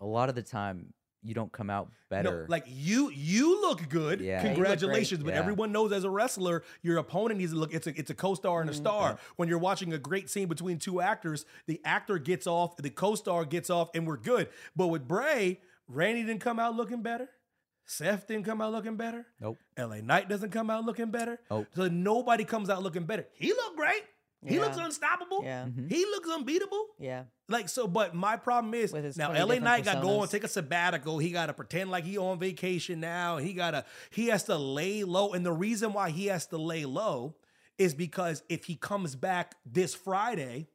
a lot of the time you don't come out better. No, like you, you look good. Yeah. Yeah, you look Congratulations, but Yeah. everyone knows as a wrestler, your opponent needs to look. It's a it's a co-star Mm-hmm. and a star. When you're watching a great scene between two actors, the actor gets off, the co-star gets off, and we're good. But with Bray, Randy didn't come out looking better. Seth didn't come out looking better. Nope. LA Knight doesn't come out looking better. Nope. So nobody comes out looking better. He looked great. He looks unstoppable. Yeah. Mm-hmm. He looks unbeatable. Yeah. Like so, but my problem is now LA Knight got to go and take a sabbatical. He got to pretend like he on vacation now. He got to he has to lay low, and the reason why he has to lay low is because if he comes back this Friday,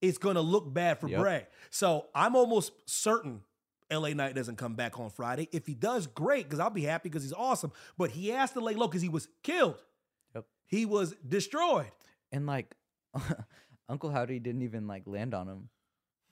it's gonna look bad for Yep. Bray. So I'm almost certain. LA Knight doesn't come back on Friday. If he does, great, because I'll be happy because he's awesome. But he has to lay low because he was killed. Yep. He was destroyed. and like [laughs] Uncle Howdy didn't even like land on him.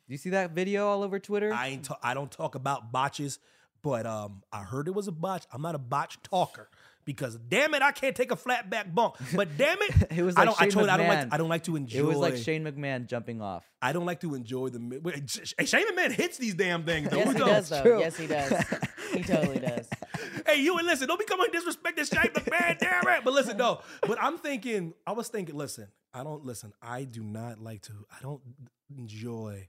Do you see that video all over Twitter? I ain't. ta- I don't talk about botches, but um, I heard it was a botch. I'm not a botch talker because damn it, I can't take a flat back bump. But damn it, [laughs] it was I don't. I told you I don't like. McMahon. I don't like to enjoy. It was like Shane McMahon jumping off. I don't like to enjoy the. mi- Wait, Sh- Sh- Shane McMahon hits these damn things. Though. Yes, he does though. true. Yes, he does. [laughs] he totally does. hey, you and listen, don't be coming disrespect this Shane McMahon, [laughs] damn it. But listen, no. But I'm thinking, I was thinking, listen, I don't listen. I do not like to. I don't enjoy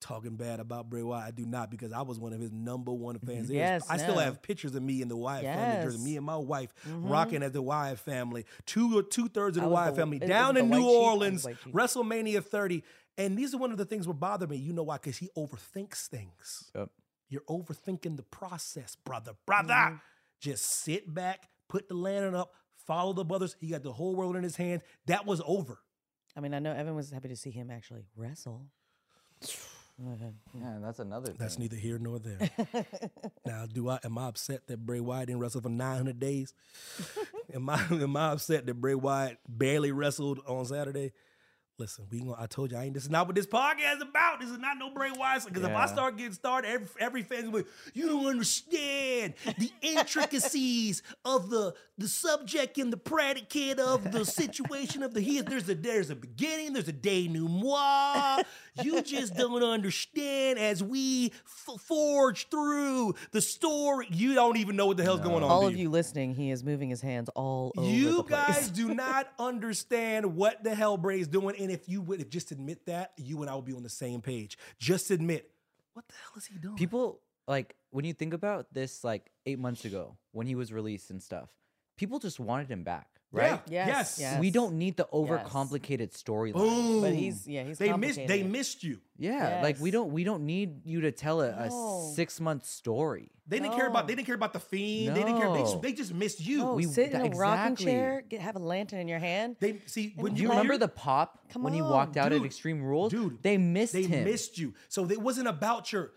talking bad about Bray Wyatt. I do not because I was one of his number one fans. There's- Yes, I still no. have pictures of me and the Wyatt family jersey. Yes. Me and my wife rocking as the Wyatt family. Two or two thirds of the was Wyatt the- family is- is down it in New white sheep? Orleans. WrestleMania 30. And these are one of the things that bother me. You know why? Because he overthinks things. Yep. You're overthinking the process, brother. Brother. Mm-hmm. Just sit back, put the lantern up, follow the brothers. He got the whole world in his hands. That was over. I mean, I know Evan was happy to see him actually wrestle. [sighs] [laughs] Okay. Yeah, that's another thing. That's neither here nor there. [laughs] now, do I am I upset that Bray Wyatt didn't wrestle for 900 days? [laughs] am I am I upset that Bray Wyatt barely wrestled on Saturday? Listen, we gonna, I told you I ain't. This is not what this podcast is about. This is not no Bray Wyatt. Because if I start getting started, every every fan's gonna you don't understand the intricacies of the the subject and the predicate of the situation of the here. There's a there's a beginning. There's a denouement. You just don't understand as we f- forge through the story. You don't even know what the hell's going on. All of you listening, he is moving his hands all over You the place. guys do [laughs] not understand what the hell Bray's doing, and if you would just admit that, you and I would be on the same page. Just admit what the hell is he doing? people like when you think about this like eight months ago when he was released and stuff people just wanted him back right Yeah. Yes, Yes. yes. we don't need the overcomplicated storyline Boom. But he's- yeah, he's they missed. They missed you. yeah like we don't we don't need you to tell a, a No. six month story They didn't care about. No. They didn't care about the fiend. They didn't care. They just, they just missed you. No, We- sit in a that- rocking chair, get, have a lantern in your hand. They see when do you you remember the pop Come when he walked out dude, at extreme rules dude? they missed you. They him missed you. So it wasn't about your.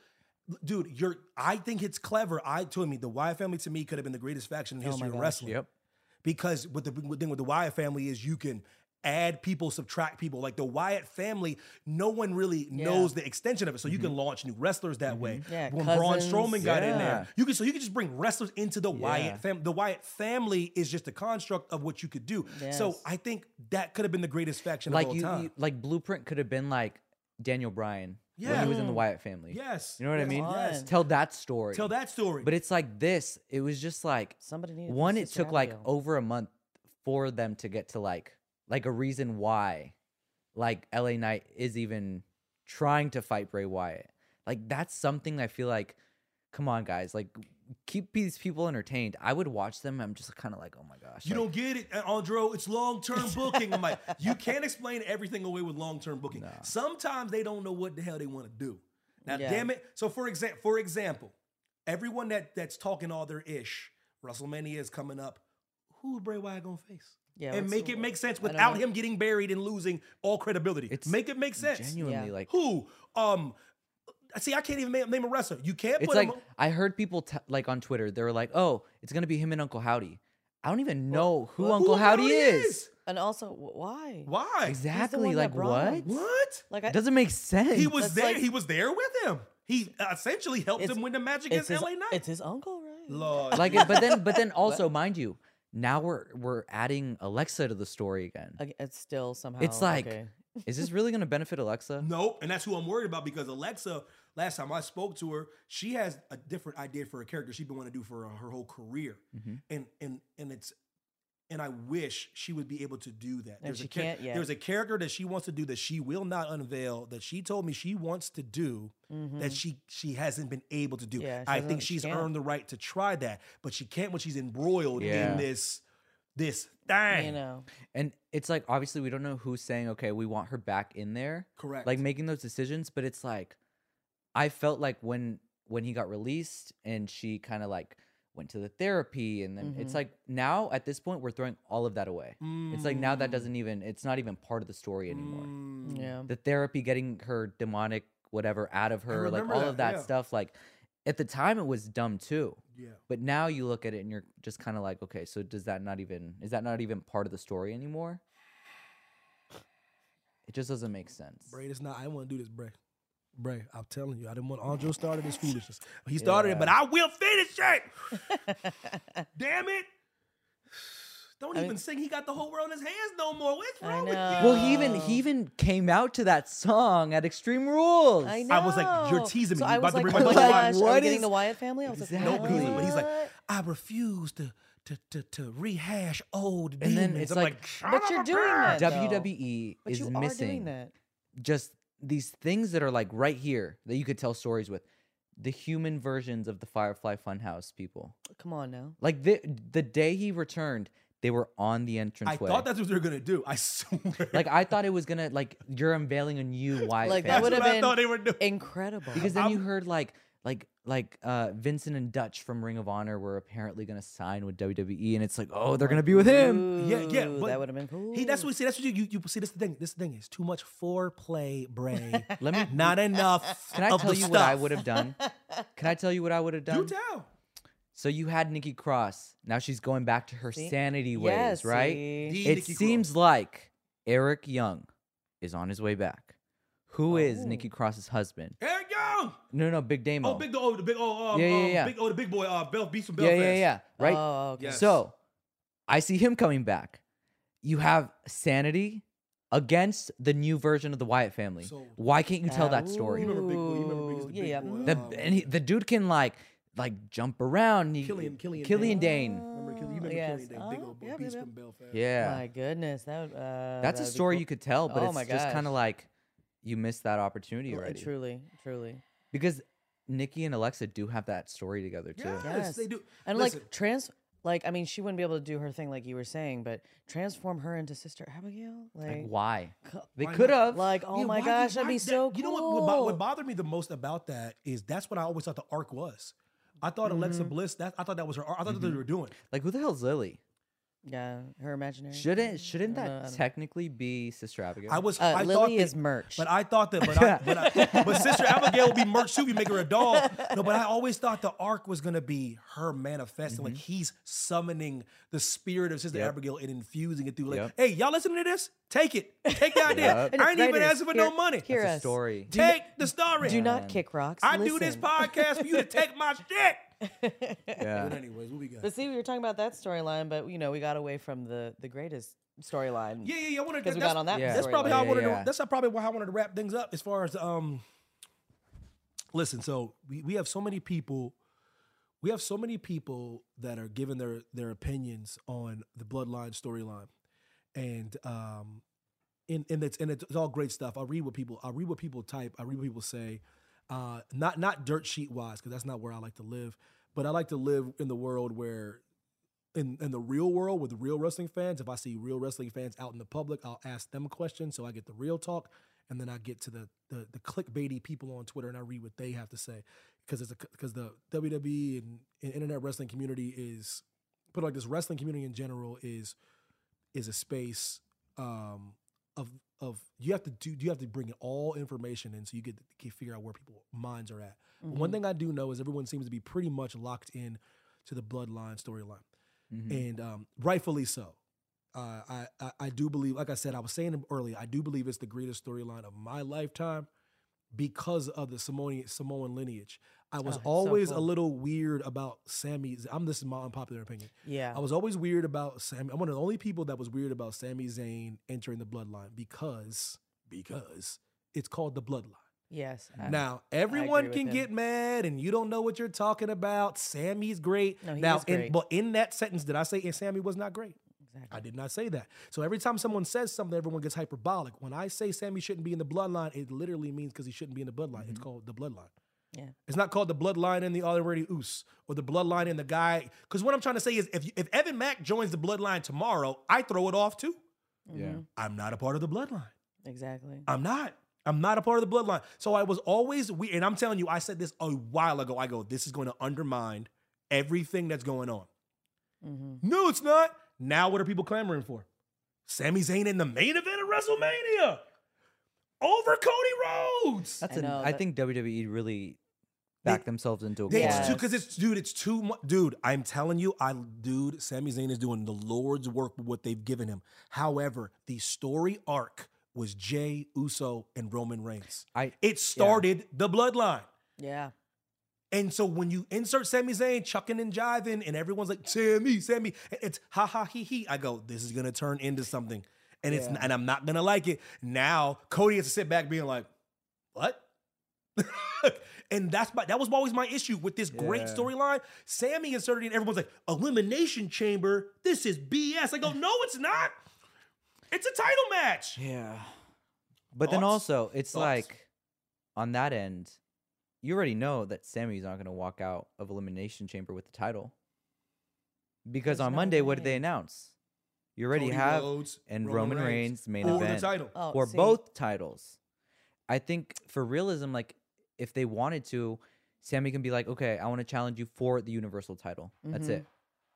Dude, you're. I think it's clever. I told me the Wyatt family to me could have been the greatest faction in Oh history my of wrestling. Yep. Because what the good thing with the Wyatt family is you can add people, subtract people. Like the Wyatt family, no one really knows the extension of it. So you can mm-hmm. launch new wrestlers that mm-hmm. way. Yeah, when Braun cousins. Strowman got in there, you can so you can just bring wrestlers into the Yeah. Wyatt family. The Wyatt family is just a construct of what you could do. So I think that could have been the greatest faction like of all you, time. you like blueprint could have been like daniel bryan when he was in the wyatt family yes, you know what i mean Yes. tell that story Tell that story. But it's like this. It was just like Somebody needed one. to It took like Abigail. over a month for them to get to like like a reason why, like LA Knight is even trying to fight Bray Wyatt. Like that's something I feel like. Come on, guys! Like keep these people entertained. I would watch them. I'm just kind of like, oh my gosh. You like, don't get it, Andro. It's long term [laughs] booking. I'm like, you can't explain everything away with long term booking. Sometimes they don't know what the hell they want to do. Now, Yeah. damn it. So for example, for example, everyone that that's talking all their ish, WrestleMania is coming up. Who Bray Wyatt gonna face? Yeah, and make it make sense without him getting buried and losing all credibility. It's make it make sense. genuinely Yeah. like Who? Um, see, I can't even name, name a wrestler. You can't it's put like him. I heard people t- like on Twitter. They were like, oh, it's gonna be him and Uncle Howdy. I don't even know who who Uncle Howdy is. is. And also, why? Why? Exactly. Like brought what? him. What? Like, I, It doesn't make sense. He was That's there. like- he was there with him. He essentially helped him win the match against his, LA Knight. it's his uncle, right? Lord. like but then but then [laughs] also mind you now we're we're adding alexa to the story again It's still somehow. it's like okay. is this [laughs] really going to benefit alexa Nope, and that's who I'm worried about because Alexa, last time I spoke to her, she has a different idea for a character she's been wanting to do for her whole career, Mm-hmm. and and and it's. And I wish she would be able to do that. And a she char- can't yet. There's a character that she wants to do that she will not unveil. That she told me she wants to do that she she hasn't been able to do. Mm-hmm. Yeah, I think she's can't. earned the right to try that, but she can't when she's embroiled Yeah. in this this thing. You know, and it's like obviously we don't know who's saying okay we want her back in there Correct. like making those decisions but it's like i felt like when when he got released and she kind of like went to the therapy and then it's like now at this point we're throwing all of that away it's like now that doesn't even it's not even part of the story anymore Mm. yeah. the therapy getting her demonic whatever out of her like all that, of that yeah. stuff like at the time it was dumb too Yeah. but now you look at it and you're just kind of like okay so does that not even is that not even part of the story anymore It just doesn't make sense. Bray, it's not. I want to do this, Bray. Bray, I'm telling you, I didn't want Andre started this foolishness. He started it, but I will finish it. [laughs] Damn it. Don't I even mean- sing. He got the whole world in his hands no more. What's wrong with you? Well, he even he even came out to that song at Extreme Rules. I know. I was like, you're teasing me. So You I about was to like, bring oh my my dog gosh, in? are we getting is- the Wyatt family? I was like, Exactly. No, but he's, but he's like. I refuse to to to, to rehash old And demons. then it's I'm like- like, son But of you're doing bitch. that. though. WWE But is you are missing doing that. just these things that are like right here that you could tell stories with. The human versions of the Firefly Funhouse people. Come on now. Like the the day he returned, they were on the entrance I way. thought that's what they were gonna do. I swear. like I thought it was gonna like you're unveiling a new [laughs] Wyatt Like family. that would That's have what I been thought they were doing. incredible. because then you I'm- heard like like like uh Vincent and Dutch from Ring of Honor were apparently gonna sign with WWE, and it's like oh they're gonna be with him. Yeah, yeah, but that would have been cool. He that's what we see. That's what you, you you see. This the thing. This the thing is too much foreplay, Bray. [laughs] Let me Not enough. Can I of tell the you stuff. what I would have done? Can I tell you what I would have Do done? tell. So you had Nikki Cross. Now she's going back to her See? sanity ways, Yes, right? see? The It Nikki seems Cross. like Eric Young is on his way back. Who is Oh. Nikki Cross's husband? Eric Young. No, no, Big Damo. Oh, big oh the big oh um, Yeah, yeah, um, yeah. big oh the big boy uh Bel Beast from Belfast. yeah, yeah. Yeah. Right. Oh, okay. Yes. So I see him coming back. You have sanity against the new version of the Wyatt family. So- Why can't you tell Ah, that story? You remember Big Boy? You remember Big, Ooh, the yeah, big yeah. boy, The um, and he, the dude can like like jump around. He, Killian- Killian Killian Dain. Dain. Remember, Killian- you remember yes. Killian Dain, big Oh, old yeah, Beast yeah, from Belfast. Yeah. My goodness, that would, uh, That's a that'd be story cool. you could tell, but Oh it's my just kind of like you missed that opportunity Well, already. Truly, truly. Because Nikki and Alexa do have that story together too. Yes, Yes. they do. And Listen, like trans, like I mean, she wouldn't be able to do her thing like you were saying, but transform her into Sister Abigail, like, Like why? They could have. like oh yeah, my gosh, why that'd be that- so cool. You know what, what? What bothered me the most about that is that's what I always thought the arc was. I thought Alexa Mm-hmm. Bliss. That I thought that was her. arc. I thought that's what they were doing. like who the hell's Lily? Yeah, her imaginary. Shouldn't shouldn't I don't know, I that don't- technically be Sister Abigail? I was. Uh, I thought Lily that- is merch. But I thought that. But I, [laughs] but, I, but Sister Abigail would be merch too. if You make her a doll. No, but I always thought the arc was gonna be her manifesting, like he's summoning the spirit of Sister Yep. Abigail and infusing it through. Like, Yep. hey, y'all listening to this? Take it. Take the idea. Yep. And I ain't even writers, asking for hear- no money. hear That's a us. story. Do Take the story. Do not kick rocks. I do this listen. podcast for you to take my [laughs] shit. Yeah. But anyways, what we got? But see, we were talking about that storyline, but you know, we got away from the the greatest storyline. Yeah, yeah, yeah. I wanted 'Cause we that's- got on that Yeah. That's probably storyline. how I wanted yeah. to. That's probably how I wanted to wrap things up. As far as um, listen. So we, we have so many people. We have so many people that are giving their their opinions on the bloodline storyline, and um, and and it's and it's, it's all great stuff. I'll read what people I read what people type. I read what people say. Uh, not not dirt sheet wise because that's not where I like to live. But I like to live in the world where in in the real world with real wrestling fans, if I see real wrestling fans out in the public, I'll ask them questions so I get the real talk, and then I get to the the, the clickbaity people on Twitter and I read what they have to say because it's because the WWE and, and internet wrestling community is put like this wrestling community in general is is a space um, of of you have to do you have to bring all information in so you get to get- figure out where people minds are at. But One thing I do know is everyone seems to be pretty much locked in to the bloodline storyline Mhm. and um, rightfully so. Uh, I, I I do believe, like I said, I was saying earlier, I do believe it's the greatest storyline of my lifetime because of the Samoan Samoan lineage. I was Oh, so always a little weird about Sami. I'm this is my unpopular opinion. Yeah. I was always weird about Sami. I'm one of the only people that was weird about Sami Zayn entering the bloodline because because it's called the bloodline. yes. I- Now, everyone can get mad and you don't know what you're talking about. Sami's great. No, he now, is in, great. but in that sentence, did I say and Sami was not great? Exactly. I did not say that. So every time someone says something, everyone gets hyperbolic. When I say Sami shouldn't be in the bloodline, it literally means because he shouldn't be in the bloodline. Mm-hmm. It's called the bloodline. Yeah. It's not called the bloodline in the Honorary Uce or the bloodline in the guy. Because what I'm trying to say is if, if Evan Mack joins the bloodline tomorrow, I throw it off too. Yeah. I'm not a part of the bloodline. Exactly. I'm not. I'm not a part of the bloodline. So I was always weird. And I'm telling you, I said this a while ago. I go, this is going to undermine everything that's going on. Mm-hmm. No, it's not. Now what are people clamoring for? Sami Zayn in the main event of WrestleMania over Cody Rhodes. That's I an. know, I that- think WWE really They- backed themselves into a They- corner. It's too because it's dude. It's too much, dude. I'm telling you, I dude. Sami Zayn is doing the Lord's work with what they've given him. However, the story arc was Jey Uso and Roman Reigns. I It started the bloodline. Yeah. And so when you insert Sami Zayn chucking and jiving, and everyone's like, Sami, Sami, it's ha ha he he. I go, this is gonna turn into something. And it's Yeah. and I'm not gonna like it. Now Cody has to sit back being like, what? [laughs] and that's my that was always my issue with this great Yeah. storyline. Sami inserted in, everyone's like, elimination chamber. This is BS. I go, no, it's not. It's a title match. Yeah. But then also, it's Thoughts? like on that end, you already know that Sami's not going to walk out of Elimination Chamber with the title. Because There's on no Monday, what did they announce? You already Cody have Rhodes, and Roman Roman, Reigns Reigns main for the event title. Oh, for see. both titles. I think for realism, like if they wanted to, Sami can be like, okay, I want to challenge you for the Universal title. That's Mhm. it.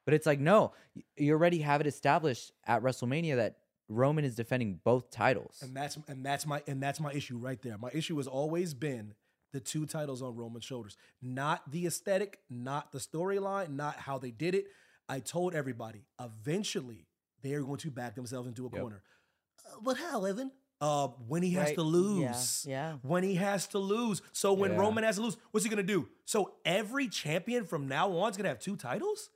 But it's like, no, you already have it established at WrestleMania that Roman is defending both titles. And that's and that's my and that's my issue right there. My issue has always been the two titles on Roman's shoulders, not the aesthetic, not the storyline, not how they did it. I told everybody eventually they are going to back themselves into a Yep. corner. Uh, but how, Evan? Uh, when he has Right, to lose. yeah. When he has to lose. So when Yeah. Roman has to lose, what's he gonna do? So every champion from now on is gonna have two titles?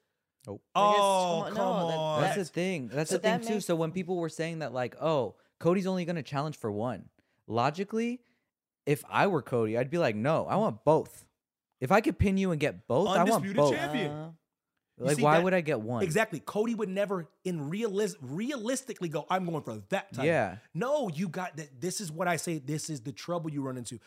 Nope. I guess- Oh, come come on, no, that- That's the thing. That's the But thing that too. So when people were saying that, like, oh, Cody's only going to challenge for one, logically, if I were Cody, I'd be like, no, I want both. If I could pin you and get both, I want both. champion. Uh, You Like, see why that- would I get one? Exactly. Cody would never, in realis- realistically, go. I'm going for that title. Yeah. No, you got that. This is what I say. This is the trouble you run into.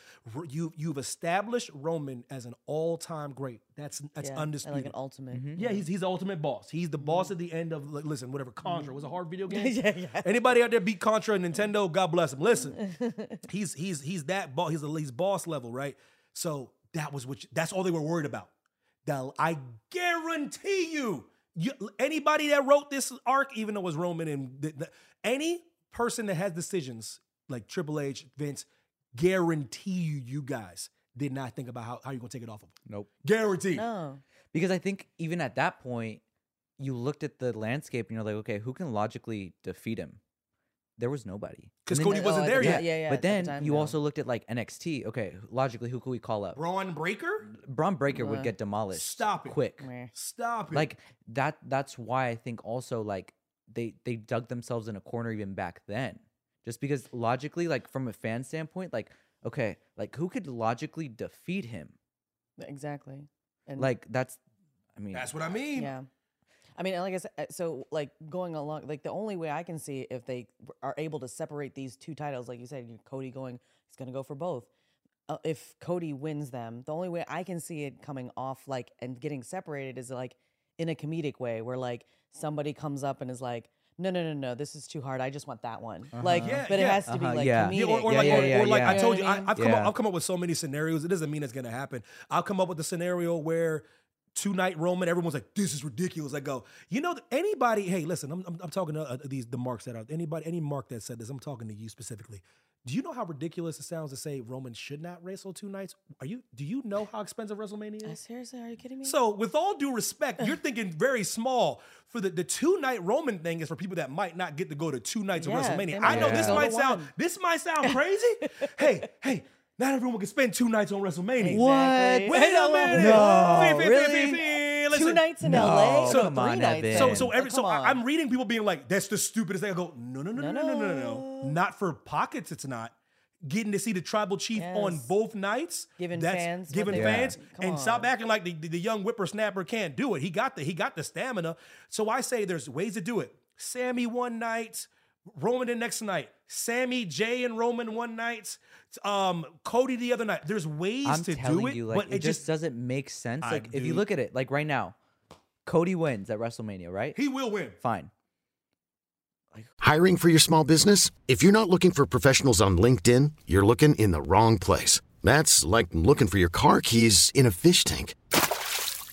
You you've established Roman as an all time great. That's that's yeah, undisputed. Like an ultimate. Mm-hmm. yeah, he's he's the ultimate boss. He's the boss at the end of like, listen, whatever Contra was a hard video [laughs] game. yeah, yeah. Anybody out there beat Contra and Nintendo? God bless him. Listen, [laughs] he's he's he's that boss. He's a he's boss level, right? So that was what. You, that's all they were worried about. Now I guarantee you, you, anybody that wrote this arc, even though it was Roman and the, the- any person that has decisions like Triple H, Vince, guarantee you, you guys did not think about how, how you're gonna take it off of. them. Nope. Guarantee. No. Because I think even at that point, you looked at the landscape and you're like, okay, who can logically defeat him? There was nobody. Because And then- Cody wasn't Oh, there yet. ti- Yeah, yeah. but at the then time, you no. also looked at like NXT. Okay, logically, who could we call up? Bron Breakker? Bron Breakker would get demolished. Stop it. quick. Meh. Stop it. like that that's why i think also like they they dug themselves in a corner even back then just because logically like from a fan standpoint like okay like who could logically defeat him Exactly. And like that's i mean that's what I mean. Yeah. I mean, like I said, uh, so like going along, like the only way I can see if they are able to separate these two titles, like you said, Cody going, he's going to go for both. Uh, if Cody wins them, the only way I can see it coming off like and getting separated is like in a comedic way where like somebody comes up and is like, no, no, no, no, this is too hard. I just want that one. Like, Yeah, but it yeah. has to be Uh-huh, like yeah. comedic. Yeah, or, or Yeah, like, yeah, or, yeah, or like I told You you, I, what I mean? I've come up, I've come up with so many scenarios. It doesn't mean it's gonna happen. I'll come up with a scenario where two night Roman, everyone's like, "This is ridiculous." I go, you know, anybody? Hey, listen, I'm, I'm, I'm talking to uh, these the marks that are anybody, any mark that said this. I'm talking to you specifically. Do you know how ridiculous it sounds to say Roman should not wrestle two nights? Are you? Do you know how expensive WrestleMania Uh, is? seriously, are you kidding me? So, with all due respect, you're [laughs] thinking very small. For the, the two night Roman thing is for people that might not get to go to two nights Yeah, of WrestleMania. I know not this might sound this might sound crazy. hey, hey, not everyone can spend two nights on WrestleMania. Exactly. Wait I a know. minute. No, really? fee, fee. Two nights in No, LA? So- come on, nights? Evan. So, so every so I, I'm reading people being like, "That's the stupidest thing." I go, "No, no, no, no, No, no, no, no, no, no. no. Not for pockets. It's not." Getting to see the tribal chief on both nights, Giving that's fans giving fans, want. Come and stop acting like the, the, the young whippersnapper can't do it. He got the he got the stamina. So I say there's ways to do it. Sami one night, Roman the next night, Sami Jey and Roman one night, um, Cody the other night. There's ways i'm to telling do it, you like but it, just doesn't make sense I- like if you look at it like right now cody wins at wrestlemania right he will win. fine Hiring for your small business? If you're not looking for professionals on LinkedIn, you're looking in the wrong place. That's like looking for your car keys in a fish tank.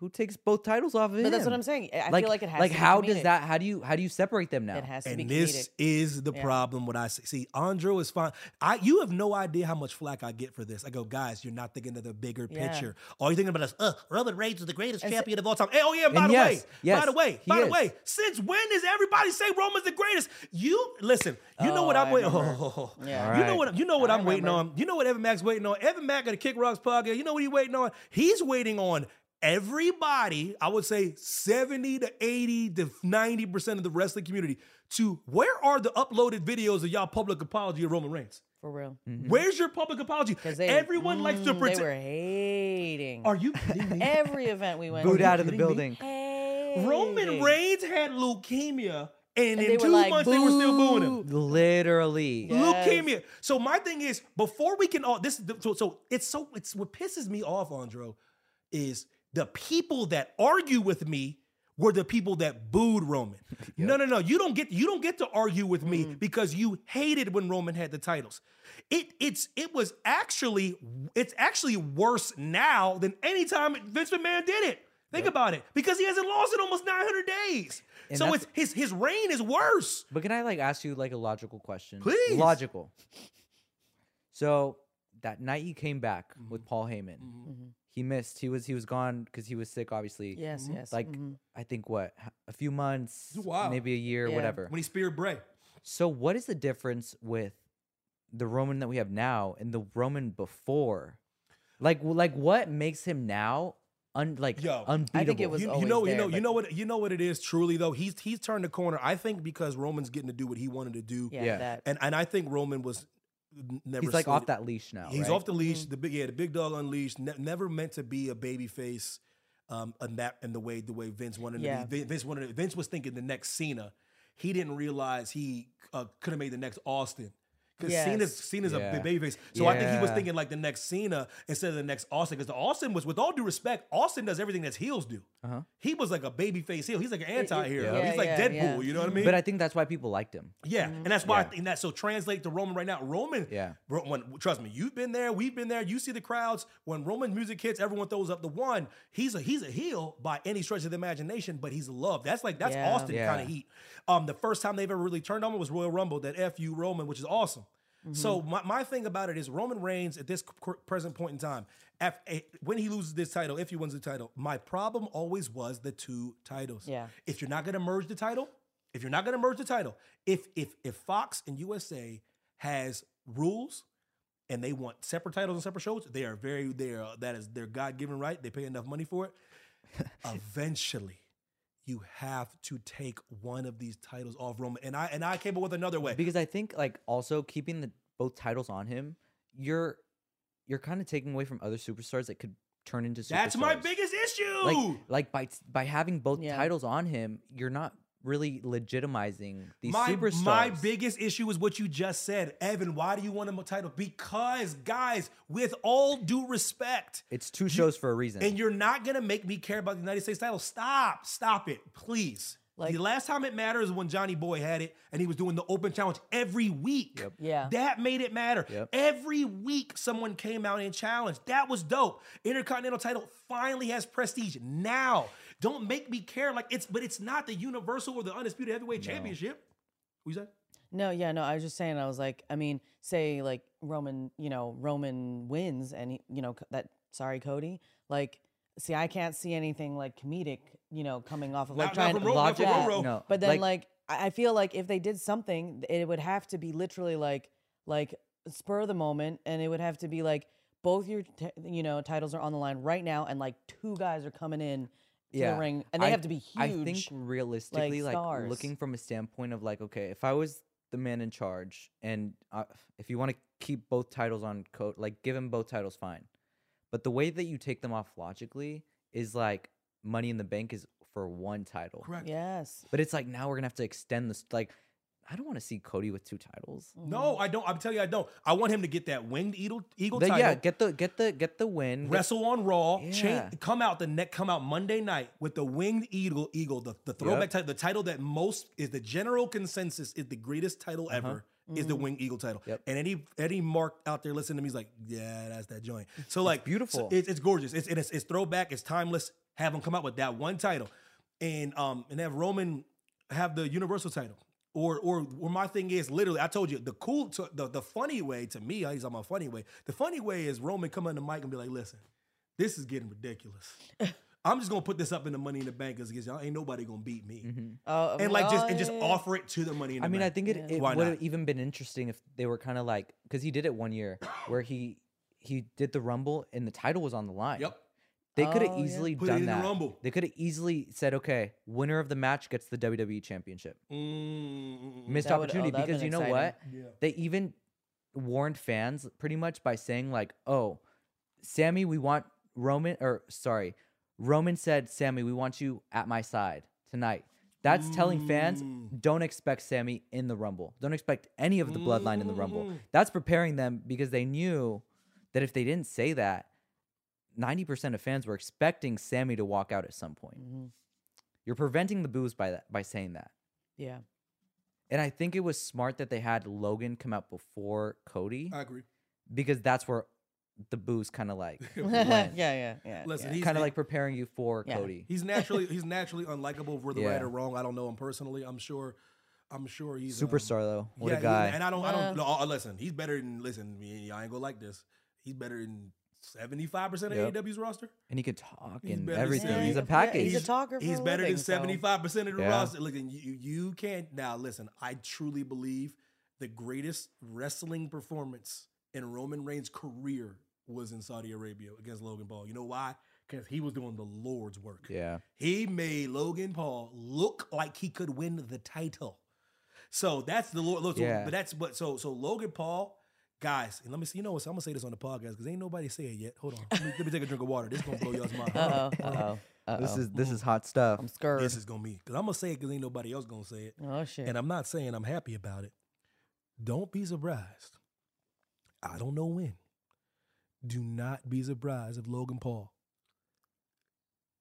Who takes both titles off of him? But that's what I'm saying. I like, feel like it has like to be how does that? How do you how do you separate them now? It has to be And comedic. this is the Yeah. problem. What I see, see, Andrew is fine. I, you have no idea how much flack I get for this. I go, guys, you're not thinking of the bigger Yeah. picture. All you're thinking about is, uh, Roman Reigns is the greatest And so- champion of all time. Hey, oh yeah, by And the yes, way, yes, by the way, he by the way, since when does everybody say Roman's the greatest? You listen. You know Oh, what I'm I waiting. [laughs] remember. Yeah. You know Alright. what? You know what I I'm waiting on. You know what Evan Mack's waiting on. Evan Mack at the Kick Rocks podcast. You know what he's waiting on? He's waiting on everybody. I would say 70 to 80 to 90 percent of the wrestling community to where are the uploaded videos of y'all public apology of Roman Reigns? for real. Where's your public apology? Because they Everyone likes to mm, pretend. They were hating. Are you kidding me? [laughs] Every event we went Booed to. out of the kidding me? building. Roman hating. Reigns had leukemia, and, And in two like, months they were still booing him. Literally. Yes. leukemia. So my thing is, before we can all this, so, so it's so it's what pisses me off, Andro, is the people that argue with me were the people that booed Roman. [laughs] No, no, no. You don't get you don't get to argue with me mm-hmm. because you hated when Roman had the titles. It it's it was actually it's actually worse now than any time Vince McMahon did it. Think about it, because he hasn't lost in almost 900 days. And so it's his his reign is worse. But can I like ask you like a logical question? Please. Logical. So that night you came back Mm-hmm. with Paul Heyman, mm-hmm. Mm-hmm. He missed. He was he was gone because he was sick. Obviously. Yes, yes. Like mhm. I think what a few months, Wow. maybe a year, Yeah. whatever. When he speared Bray. So what is the difference with the Roman that we have now and the Roman before? Like like what makes him now un like Yo, I unbeatable? I think it was you, you always know, you there, know, you know what, you know what it is. Truly though, he's he's turned the corner. I think because Roman's getting to do what he wanted to do, yeah, Yeah. that. and and I think Roman was n- never. He's like slated- off that leash now. He's right? off the leash. The big, yeah, the big dog unleashed. Ne- never meant to be a baby face, um, and that and the way the way Vince wanted Yeah. to be. Vince wanted. To, Vince was thinking the next Cena. He didn't realize he uh, could have made the next Austin. Because Cena's, Yes. Cena's a Yeah. big baby face. So I think he was thinking like the next Cena instead of the next Austin. Because the Austin was, with all due respect, Austin does everything that heels do. Uh-huh. He was like a baby face heel. He's like an anti-hero. yeah, He's like yeah, Deadpool. yeah. You know what I mean? But I think that's why people liked him. Yeah, and that's why I think that. So translate to Roman right now. Roman, Yeah. Ro- when trust me, you've been there, we've been there. You see the crowds when Roman music hits, everyone throws up the one. He's a he's a heel by any stretch of the imagination, but he's loved. That's like that's Yeah. Austin Yeah. kind of heat. Um, the first time they've ever really turned on him was Royal Rumble, that F U Roman, which is awesome. So mm-hmm. my, my thing about it is Roman Reigns at this present point in time, when he loses this title, if he wins the title, my problem always was the two titles. Yeah. If you're not going to merge the title, if you're not going to merge the title, if if if Fox and USA has rules and they want separate titles and separate shows, they are very they are that is their God given right. They pay enough money for it. [laughs] Eventually, you have to take one of these titles off Roman. And I and I came up with another way. Because I think like also keeping the both titles on him, you're you're kind of taking away from other superstars that could turn into superstars. That's my biggest issue. like like by by having both Yeah. titles on him, you're not really legitimizing these my, superstars. my biggest issue is what you just said. Evan, why do you want him a title? Because, guys, with all due respect, it's two shows for a reason. and you're not gonna make me care about the United States title. Stop, stop it, please. Like- the last time it mattered is when Johnny Boy had it and he was doing the open challenge every week. Yep. Yeah. That made it matter. Yep. Every week someone came out and challenged. That was dope. Intercontinental title finally has prestige now. Don't make me care like it's but it's not the universal or the undisputed heavyweight championship. Who you said? No, yeah, no. I was just saying. I was like, I mean, say like Roman, you know, Roman wins, and he, you know that. Sorry, Cody. Like, see, I can't see anything like comedic, you know, coming off of like Not- not trying from to Ro- not from Yeah. No, But then, like- like, I I feel like if they did something, it would have to be literally like, like spur of the moment, and it would have to be like both your, t- you know, titles are on the line right now, and like two guys are coming in to the ring, and they I- have to be huge. I think realistically, like, stars. looking from a standpoint of like, okay, if I was the man in charge, and uh, if you want to keep both titles on coat, like give him both titles, fine. But the way that you take them off logically is like Money in the Bank is for one title, Correct. yes. but it's like now we're gonna have to extend this. Like, I don't want to see Cody with two titles. No, I don't. I'm telling you, I don't. I want him to get that winged eagle, eagle The- title. yeah, get the get the get the win. wrestle on Raw, Yeah. cha- come out the neck, come out Monday night with the winged eagle, eagle, the, the throwback Yep. title, the title that most is the general consensus is the greatest title ever. Is the Mm-hmm. winged eagle title, Yep. and any any mark out there listening to me is like, yeah, that's that joint. So like, beautiful. so it's, it's gorgeous. It's, and it's it's throwback. It's timeless. Have them come out with that one title, and um and have Roman have the universal title. Or, or, or my thing is literally, I told you the cool, so the, the funny way to me, I use on my funny way. The funny way is Roman come on the mic and be like, "Listen, this is getting ridiculous. [laughs] I'm just gonna put this up in the Money in the Bank because y'all ain't nobody gonna beat me." Oh, And like just and just offer it to the Money in the I mean, Bank. I think it, it Why would have even been interesting if they were kind of like because he did it one year where he he did the Rumble and the title was on the line. Yep. They could have Oh, yeah. easily Put it done in the that. Rumble. They could have easily said, "Okay, winner of the match gets the WWE Championship." Mm, Missed That would- oh, opportunity that'd because been you know exciting. what? Yeah. They even warned fans pretty much by saying like, "Oh, Sami, we want Roman or sorry, Roman said, "Sami, we want you at my side tonight." That's telling fans Mm. don't expect Sami in the Rumble. Don't expect any of the bloodline in the Rumble. Mm. That's preparing them because they knew that if they didn't say that, 90% of fans were expecting Sami to walk out at some point. Mhm. You're preventing the booze by that by saying that. Yeah. And I think it was smart that they had Logan come out before Cody I agree. because that's where the booze kind of like [laughs] [laughs] yeah, yeah, yeah. Listen, yeah. he's kind of like preparing you for Yeah. Cody. [laughs] He's naturally he's naturally unlikable for the right or wrong. I don't know him personally. I'm sure. I'm sure he's um, Superstar though. What yeah, a guy. and I don't. I don't. Yeah. No, uh, listen, he's better than. Listen, me, I ain't gonna like this. He's better than seventy five percent of Yep. AEW's roster. and he could talk He's and better than everything. Sami. He's a Yeah, package. he's a talker for He's a better living, than so- seventy five percent of the Yeah. roster. Look, and you you can't now. Listen, I truly believe the greatest wrestling performance in Roman Reigns' career was in Saudi Arabia against Logan Paul. You know why? Because he was doing the Lord's work. yeah. He made Logan Paul look like he could win the title. So that's the Lord. So- Yeah. But that's but so so Logan Paul, guys, and let me see. You know what? I'm gonna say this on the podcast because ain't nobody say it yet. Hold on. Let me, let me take a drink of water. This gonna blow y'all's mind. Uh oh. Uh oh. Uh This oh. is this is hot stuff. I'm scared. This is gonna be because I'm gonna say it because ain't nobody else gonna say it. oh shit. And I'm not saying I'm happy about it. Don't be surprised. I don't know when. Do not be surprised if Logan Paul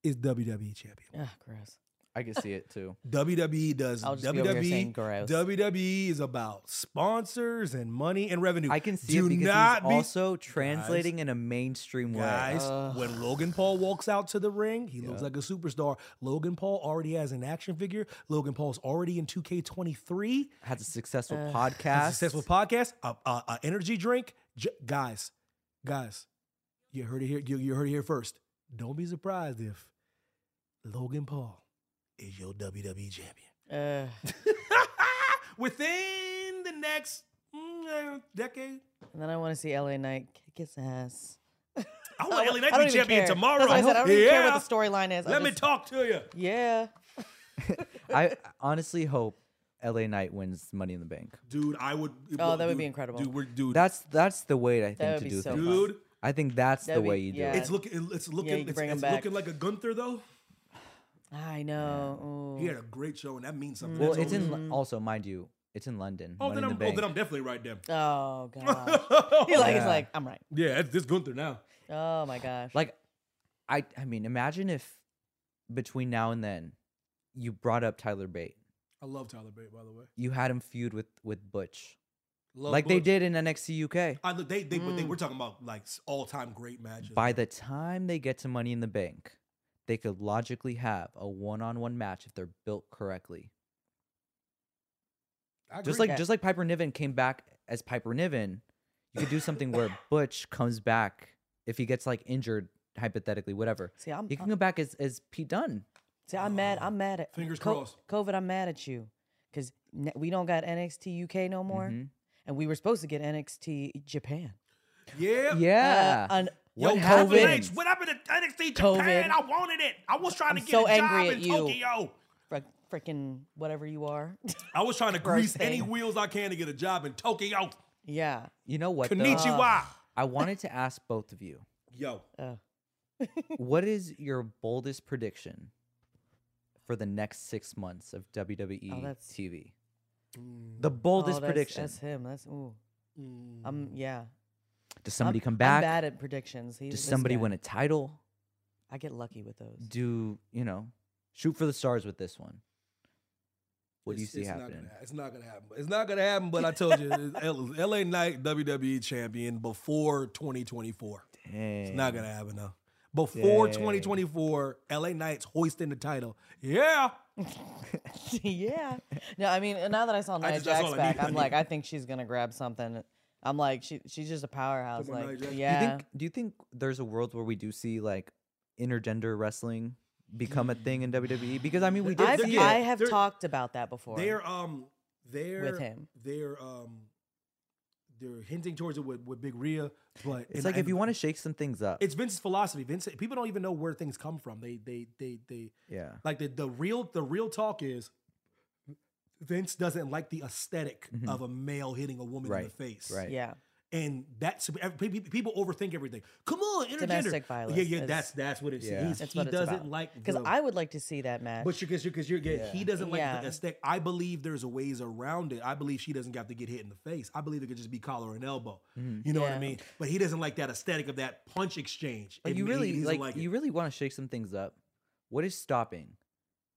is WWE champion. Ah, gross. I can see it too. [laughs] WWE does I'll just be over here saying WWE. gross. WWE is about sponsors and money and revenue. I can see Do it because not he's be- also translating in a mainstream way. Guys, when Logan Paul walks out to the ring, he looks like a superstar. Logan Paul already has an action figure. Logan Paul's already in 2K23. Has a successful Uh, podcast. A successful podcast, a, a, a energy drink. J- guys, guys, you heard it here. You, you heard it here first. Don't be surprised if Logan Paul is your WWE champion Uh, [laughs] within the next mm, uh, decade. and then I want to see LA Knight kick his ass. I [laughs] want LA Knight to be champion care. tomorrow. That's what I said. I don't even care what the storyline is. I Let me talk to you. Yeah. [laughs] I honestly hope LA Knight wins Money in the Bank. Dude, I would. Oh, that would dude, be incredible. Dude, we're dude. That's that's the way I think That would to be do so things. dude. I think that's the That'd be- way you do yeah. it. It's looking. It's looking. you can it's it's looking like a Gunther though. I know. He had a great show, and that means something. well, That's it's in Lo- also mind you, it's in London. Oh, Money then in I'm. the Oh, Bank. then I'm definitely right then. Oh gosh. [laughs] He like he's Yeah. like I'm right. Yeah, it's this Gunther now. Oh my gosh. Like, I I mean, imagine if between now and then, you brought up Tyler Bate. I love Tyler Bate, by the way. You had him feud with with Butch, Love like they Butch. did in NXT UK. I, look, they, they, but they Mm. were talking about like all time great matches. By the time they get to Money in the Bank, they could logically have a one-on-one match if they're built correctly. Just like just like Piper Niven came back as Piper Niven, you could do something where [laughs] Butch comes back if he gets like injured hypothetically, whatever. see, I'm, He can I'm come back as as Pete Dunne. see, I'm mad. I'm mad at Fingers Co- crossed. COVID. I'm mad at you because we don't got NXT UK no more, Mhm. and we were supposed to get NXT Japan. yeah, Yeah. Uh, un- Yo, What Triple happened? H, what happened to NXT COVID. Japan? I wanted it. I was trying I'm to get so a job angry in at you. Tokyo. freaking whatever you are. I was trying to [laughs] Gross grease any thing. wheels I can to get a job in Tokyo. yeah. You know what? though? Konnichiwa. I wanted to ask both of you, Yo, Uh, [laughs] what is your boldest prediction for the next six months of WWE Oh, that's- TV? The boldest oh, that's, prediction. That's him. That's ooh. I'm yeah. Does somebody I'm, come I'm back? bad at predictions. He's Does this somebody guy. win a title? I get lucky with those. Do you know? Shoot for the stars with this one. What do you It's- see it's Not gonna, it's not gonna happen. It's not gonna happen. But I told you, LA [laughs] Knight WWE champion before 2024. It's not gonna happen though. Before Dang. 2024, LA Knight's hoisting the title. Yeah. [laughs] yeah. No, I mean, now that I saw Nia just- Jax back. I I'm like, I think she's gonna grab something. I'm like, she she's just a powerhouse. Come on, Nia Like, Jax. Do yeah. you think? Do you think there's a world where we do see like intergender wrestling become a thing in WWE? Because I mean, we did I've, see I have talked about that before. They're um they're with him. They're um they're hinting towards it with, with Big Rhea, but It's and- like if you want to shake some things up. it's Vince's philosophy. Vince people don't even know where things come from. They they they they yeah. like the, the real the real talk is Vince doesn't like the esthetic Mhm. of a male hitting a woman in the face. right. yeah. And that's people overthink everything. Come on, intergender. Domestic violence Yeah, yeah, is- that's that's what it's. Yeah. He's, That's he what doesn't about. like Because I would like to see that match. but because you're, because you're, yeah, he doesn't like Yeah. the aesthetic. I believe there's a ways around it. I believe she doesn't have to get hit in the face. I believe it could just be collar and elbow. You know what I mean? But he doesn't like that aesthetic of that punch exchange. Like It- you really he doesn't like, you really want to shake some things up. What is stopping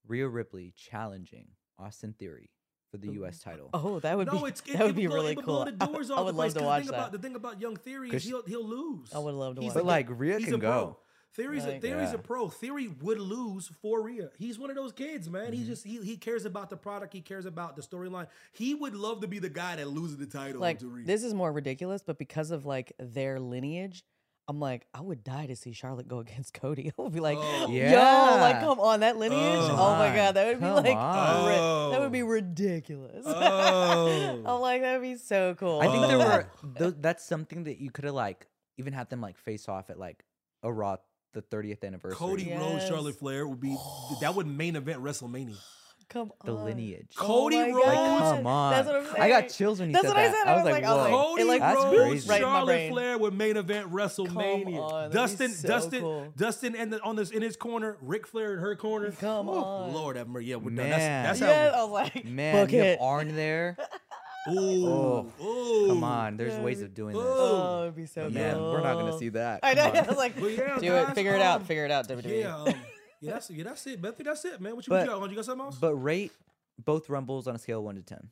Rhea Ripley challenging Austin Theory for the U.S. title? oh, that would no, be it's it, that would it be blow- really cool. The [laughs] doors I off would the love place, to 'cause watch the thing that. About, the thing about young Theory is he'll he'll lose. I would love to He's watch a- But like Rhea he's can a pro. go. Theory's a, Theory's Yeah. a pro. Theory would lose for Rhea. He's one of those kids, man. Mm-hmm. He just he, he cares about the product. He cares about the storyline. He would love to be the guy that loses the title like to Rhea. this is more ridiculous, but because of like their lineage, I'm like, I would die to see Charlotte go [laughs] against Cody. [laughs] I would be like, Oh. yo, like come on, that lineage. Oh. Oh, my god, that would be like, ri- that would be oh. ridiculous. [laughs] Oh. I'm like, that would be so cool. I think there Oh. were tho- that's something that you could have like even had them like face off at like a Raw the 30th anniversary. Cody Yes. Rhodes, Charlotte Flair would be that would main event WrestleMania. Come on. the lineage. Oh Cody my Rhodes- Like, come on. That's what I'm saying. I got chills when you That's said what I that. said. I was like, I was whoa. like, Cody it, like, That's Rhodes, crazy. right in my Charlotte brain. Flair would main event WrestleMania. on, Dustin, so Dustin, cool. Dustin, and the, on this in his corner, Ric Flair in her corner. Come Whew, on. Lord have mercy. Yeah, we're done. Man. That's, Yeah, that's I was like, [laughs] Man, book you have. Arn there. how. [laughs] Ooh, Oh, ooh. Come on, there's ways of doing this. Oh, it'd be so But cool. man, we're not gonna see that. I know. Come. [laughs] I was like, Well, yeah, do it. guys, Figure it out. Figure it out. WWE. Yeah, um, Yeah, that's yeah, that's it. Bethany, that's it, man. What you, But- got? You got something else? But rate both rumbles on a scale of one to ten.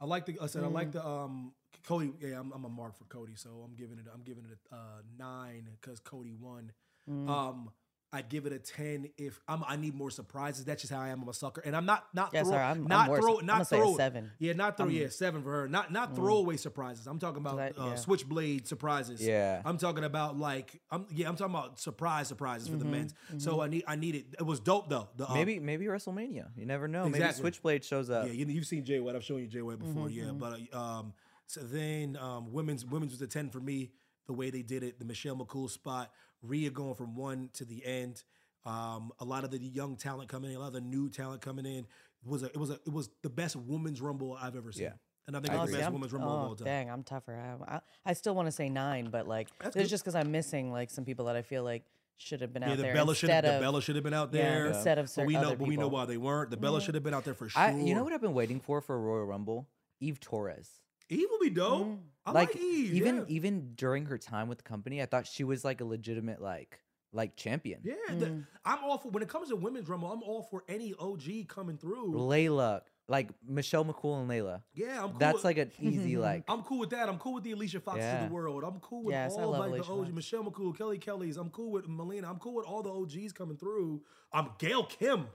I like the. I said I like Mm. the. Um, Cody. Yeah, I'm, I'm a mark for Cody, so I'm giving it. I'm giving it a uh, nine because Cody won. Mm. Um, I give it a ten if I'm. I need more surprises. That's just how I am. I'm a sucker, and I'm not not Yeah, throw, sorry, I'm- I'm not worse. throw I'm not gonna say a throw seven. Yeah, not throw. I'm- yeah, seven for her. Not not Mm. throwaway surprises. I'm talking about I- uh, yeah. switchblade surprises. Yeah. I'm talking about like I'm yeah. I'm talking about surprise surprises for the Mhm, men's. So mhm. I need I need it. It was dope though. The, um, Maybe maybe WrestleMania. You never know. Maybe Switchblade shows up. Yeah, you, you've seen Jay White. I've shown you Jay White before. Mm-hmm, yeah, but uh, um, so then um, women's women's was a ten for me. The way they did it, the Michelle McCool spot, Rhea going from one to the end. Um, a lot of the young talent coming in, a lot of the new talent coming in. It was a, it was a, it was the best women's rumble I've ever seen. Yeah. And I think Oh, it's the best I'm- women's rumble of all oh, time. Dang, I'm tougher. I, I, I still want to say nine, but like, That's it's good. just because I'm missing like some people that I feel like should have been Yeah, out the there. Bella should instead the Bella should have been out there. Yeah, there. instead of but we know other but we know why they weren't. The Bella Yeah. should have been out there for sure. I, you know what I've been waiting for for a Royal Rumble? Eve Torres. Eve will be dope. Mm. I like, like Eve. even yeah. even during her time with the company, I thought she was like a legitimate like like champion. Yeah, the- I'm all for when it comes to women's rumble. I'm all for any OG coming through. Layla, like Michelle McCool and Layla. Yeah, I'm cool. That's with- like an [laughs] easy like. I'm cool with that. I'm cool with the Alicia Foxes Yeah. of the world. I'm cool with Yes, all like Alicia the OG. Fox. Michelle McCool, Kelly Kelly's. I'm cool with Melina. I'm cool with all the OGs coming through. I'm Gail Kim.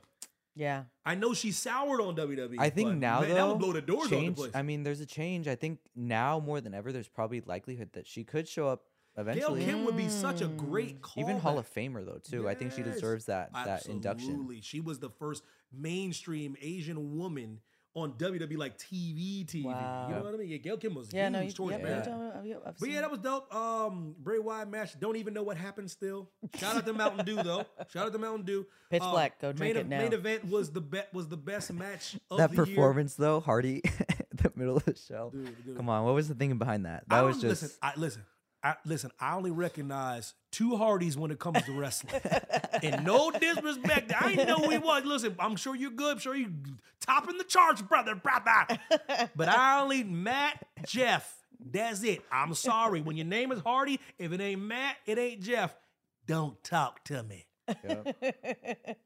Yeah. I know she's soured on WWE. I think but, now man, though, that would blow the doors off the place. I mean, there's a change. I think now more than ever, there's probably likelihood that she could show up Gail eventually. Kim would be such a mm. great call. Even Hall of Famer though too. I think she deserves that that induction. Absolutely. She was the first mainstream Asian woman on WWE like TV TV. You know what I mean? Yeah, Gail Kim was Yeah, huge no, you, choice, yeah, man. you I've- I've But yeah, that was dope. Um, Bray Wyatt match. Don't even know what happened. Still, shout out to Mountain Dew though. Shout out to Mountain Dew. Pitch Uh, Black, go drink main, it now. Main event was the bet was the best match [laughs] of that the performance though, Hardy, [laughs] the middle of the show. Dude, dude. Come on, what was the thinking behind that? year. I That was just listen. I, listen. I, listen. I only recognize two Hardys when it comes to wrestling, [laughs] and no disrespect. I ain't know who he was. Listen, I'm sure you're good. I'm sure you topping the charts, brother, brother. But I only Matt, Jeff. That's it. I'm sorry. When your name is Hardy, if it ain't Matt, it ain't Jeff. Don't talk to me. [laughs]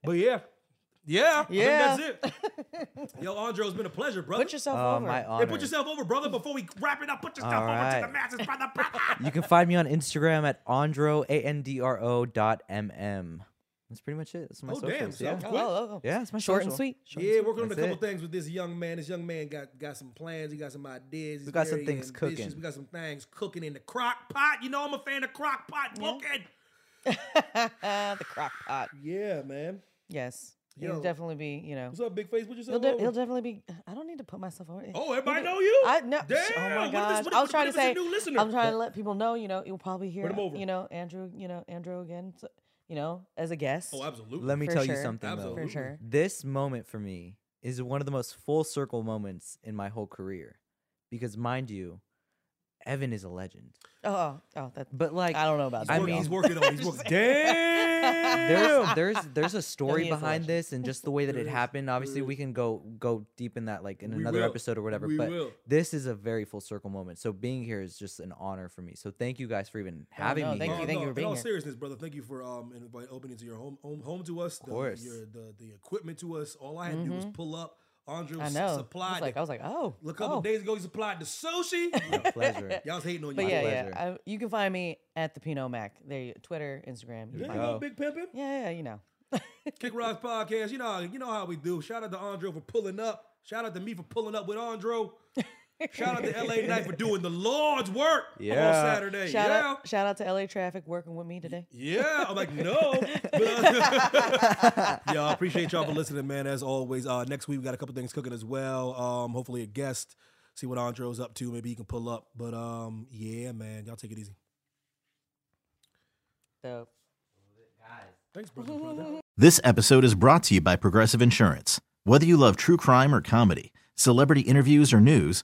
But yeah. Yeah. Yeah. I think that's it. Yo, Andre, it's been a pleasure, brother. Put yourself Oh, over. my Hey, put yourself over, brother, before we wrap it up. Put yourself All over to the masses, brother, brother. [laughs] You can find me on Instagram at andro a n d r o dot m m. That's pretty much it. That's my Oh, damn, socials. so yeah. quick. Oh, oh, oh. yeah, it's my Short and social. sweet. Short and Yeah, sweet. working on a That's couple it. things with this young man. This young man got got some plans. He got some ideas. He's We got some very things ambitious. cooking. We got some things cooking in the crock pot. You know, I'm a fan of crock pot cooking. [laughs] the crock pot. Yeah, man. Yes. Yo. He'll definitely be, you know. What's up, big face? Put He'll, de- he'll definitely be. I don't need to put myself over. Oh, everybody He- know you? I no. Oh Damn, Oh my if gosh! this- what I if- was trying to say. new listener? I'm trying to let people know. You know, you'll probably hear. him over. You know, Andrew. You know, Andrew again. so- you know, as a guest. Oh, absolutely. Let me For tell you sure. something though. Absolutely. for sure. This moment for me is one of the most full circle moments in my whole career. Because mind you, Evan is a legend. Oh, oh, oh, that. But like I don't know about He's, that. I mean- he's working on. He's working. [laughs] Damn. There's there's there's a story he is a behind this and just the way that it happened. Obviously, we can go go deep in that like in We another will. episode or whatever. We but will. this is a very full circle moment. So being here is just an honor for me. So thank you guys for even having no, me. thank here. you, thank you for being in all seriousness, brother, thank you for um invite, opening to your home home, home to us. Of course. your, the the equipment to us. All I had to do was pull up. Andre Mm-hmm. I s- know. I supplied. was like, the- I was like, oh. look a couple oh. days ago, he supplied the sushi. [laughs] My pleasure. [laughs] Y'all was hating on you. But yeah, pleasure. yeah. I, you can find me at the Pinot Mac. There, you- Twitter, Instagram. You There can you find go, big pimpin'. Yeah, yeah, you know. [laughs] Kick Rocks podcast. You know, you know how we do. Shout out to Andre for pulling up. Shout out to me for pulling up with Andro. Shout out to LA Knight for doing the Lord's work on Saturday. Shout yeah. out, shout out to LA Traffic working with me today. Yeah, I'm like, no. [laughs] But, yeah, I appreciate y'all for listening, man. As always, uh, next week we got a couple things cooking as well. Um, hopefully a guest. See what Andro's up to. Maybe he can pull up. But um, yeah, man, y'all take it easy. So Thanks, brother. [laughs] brother. This episode is brought to you by Progressive Insurance. Whether you love true crime or comedy, celebrity interviews or news,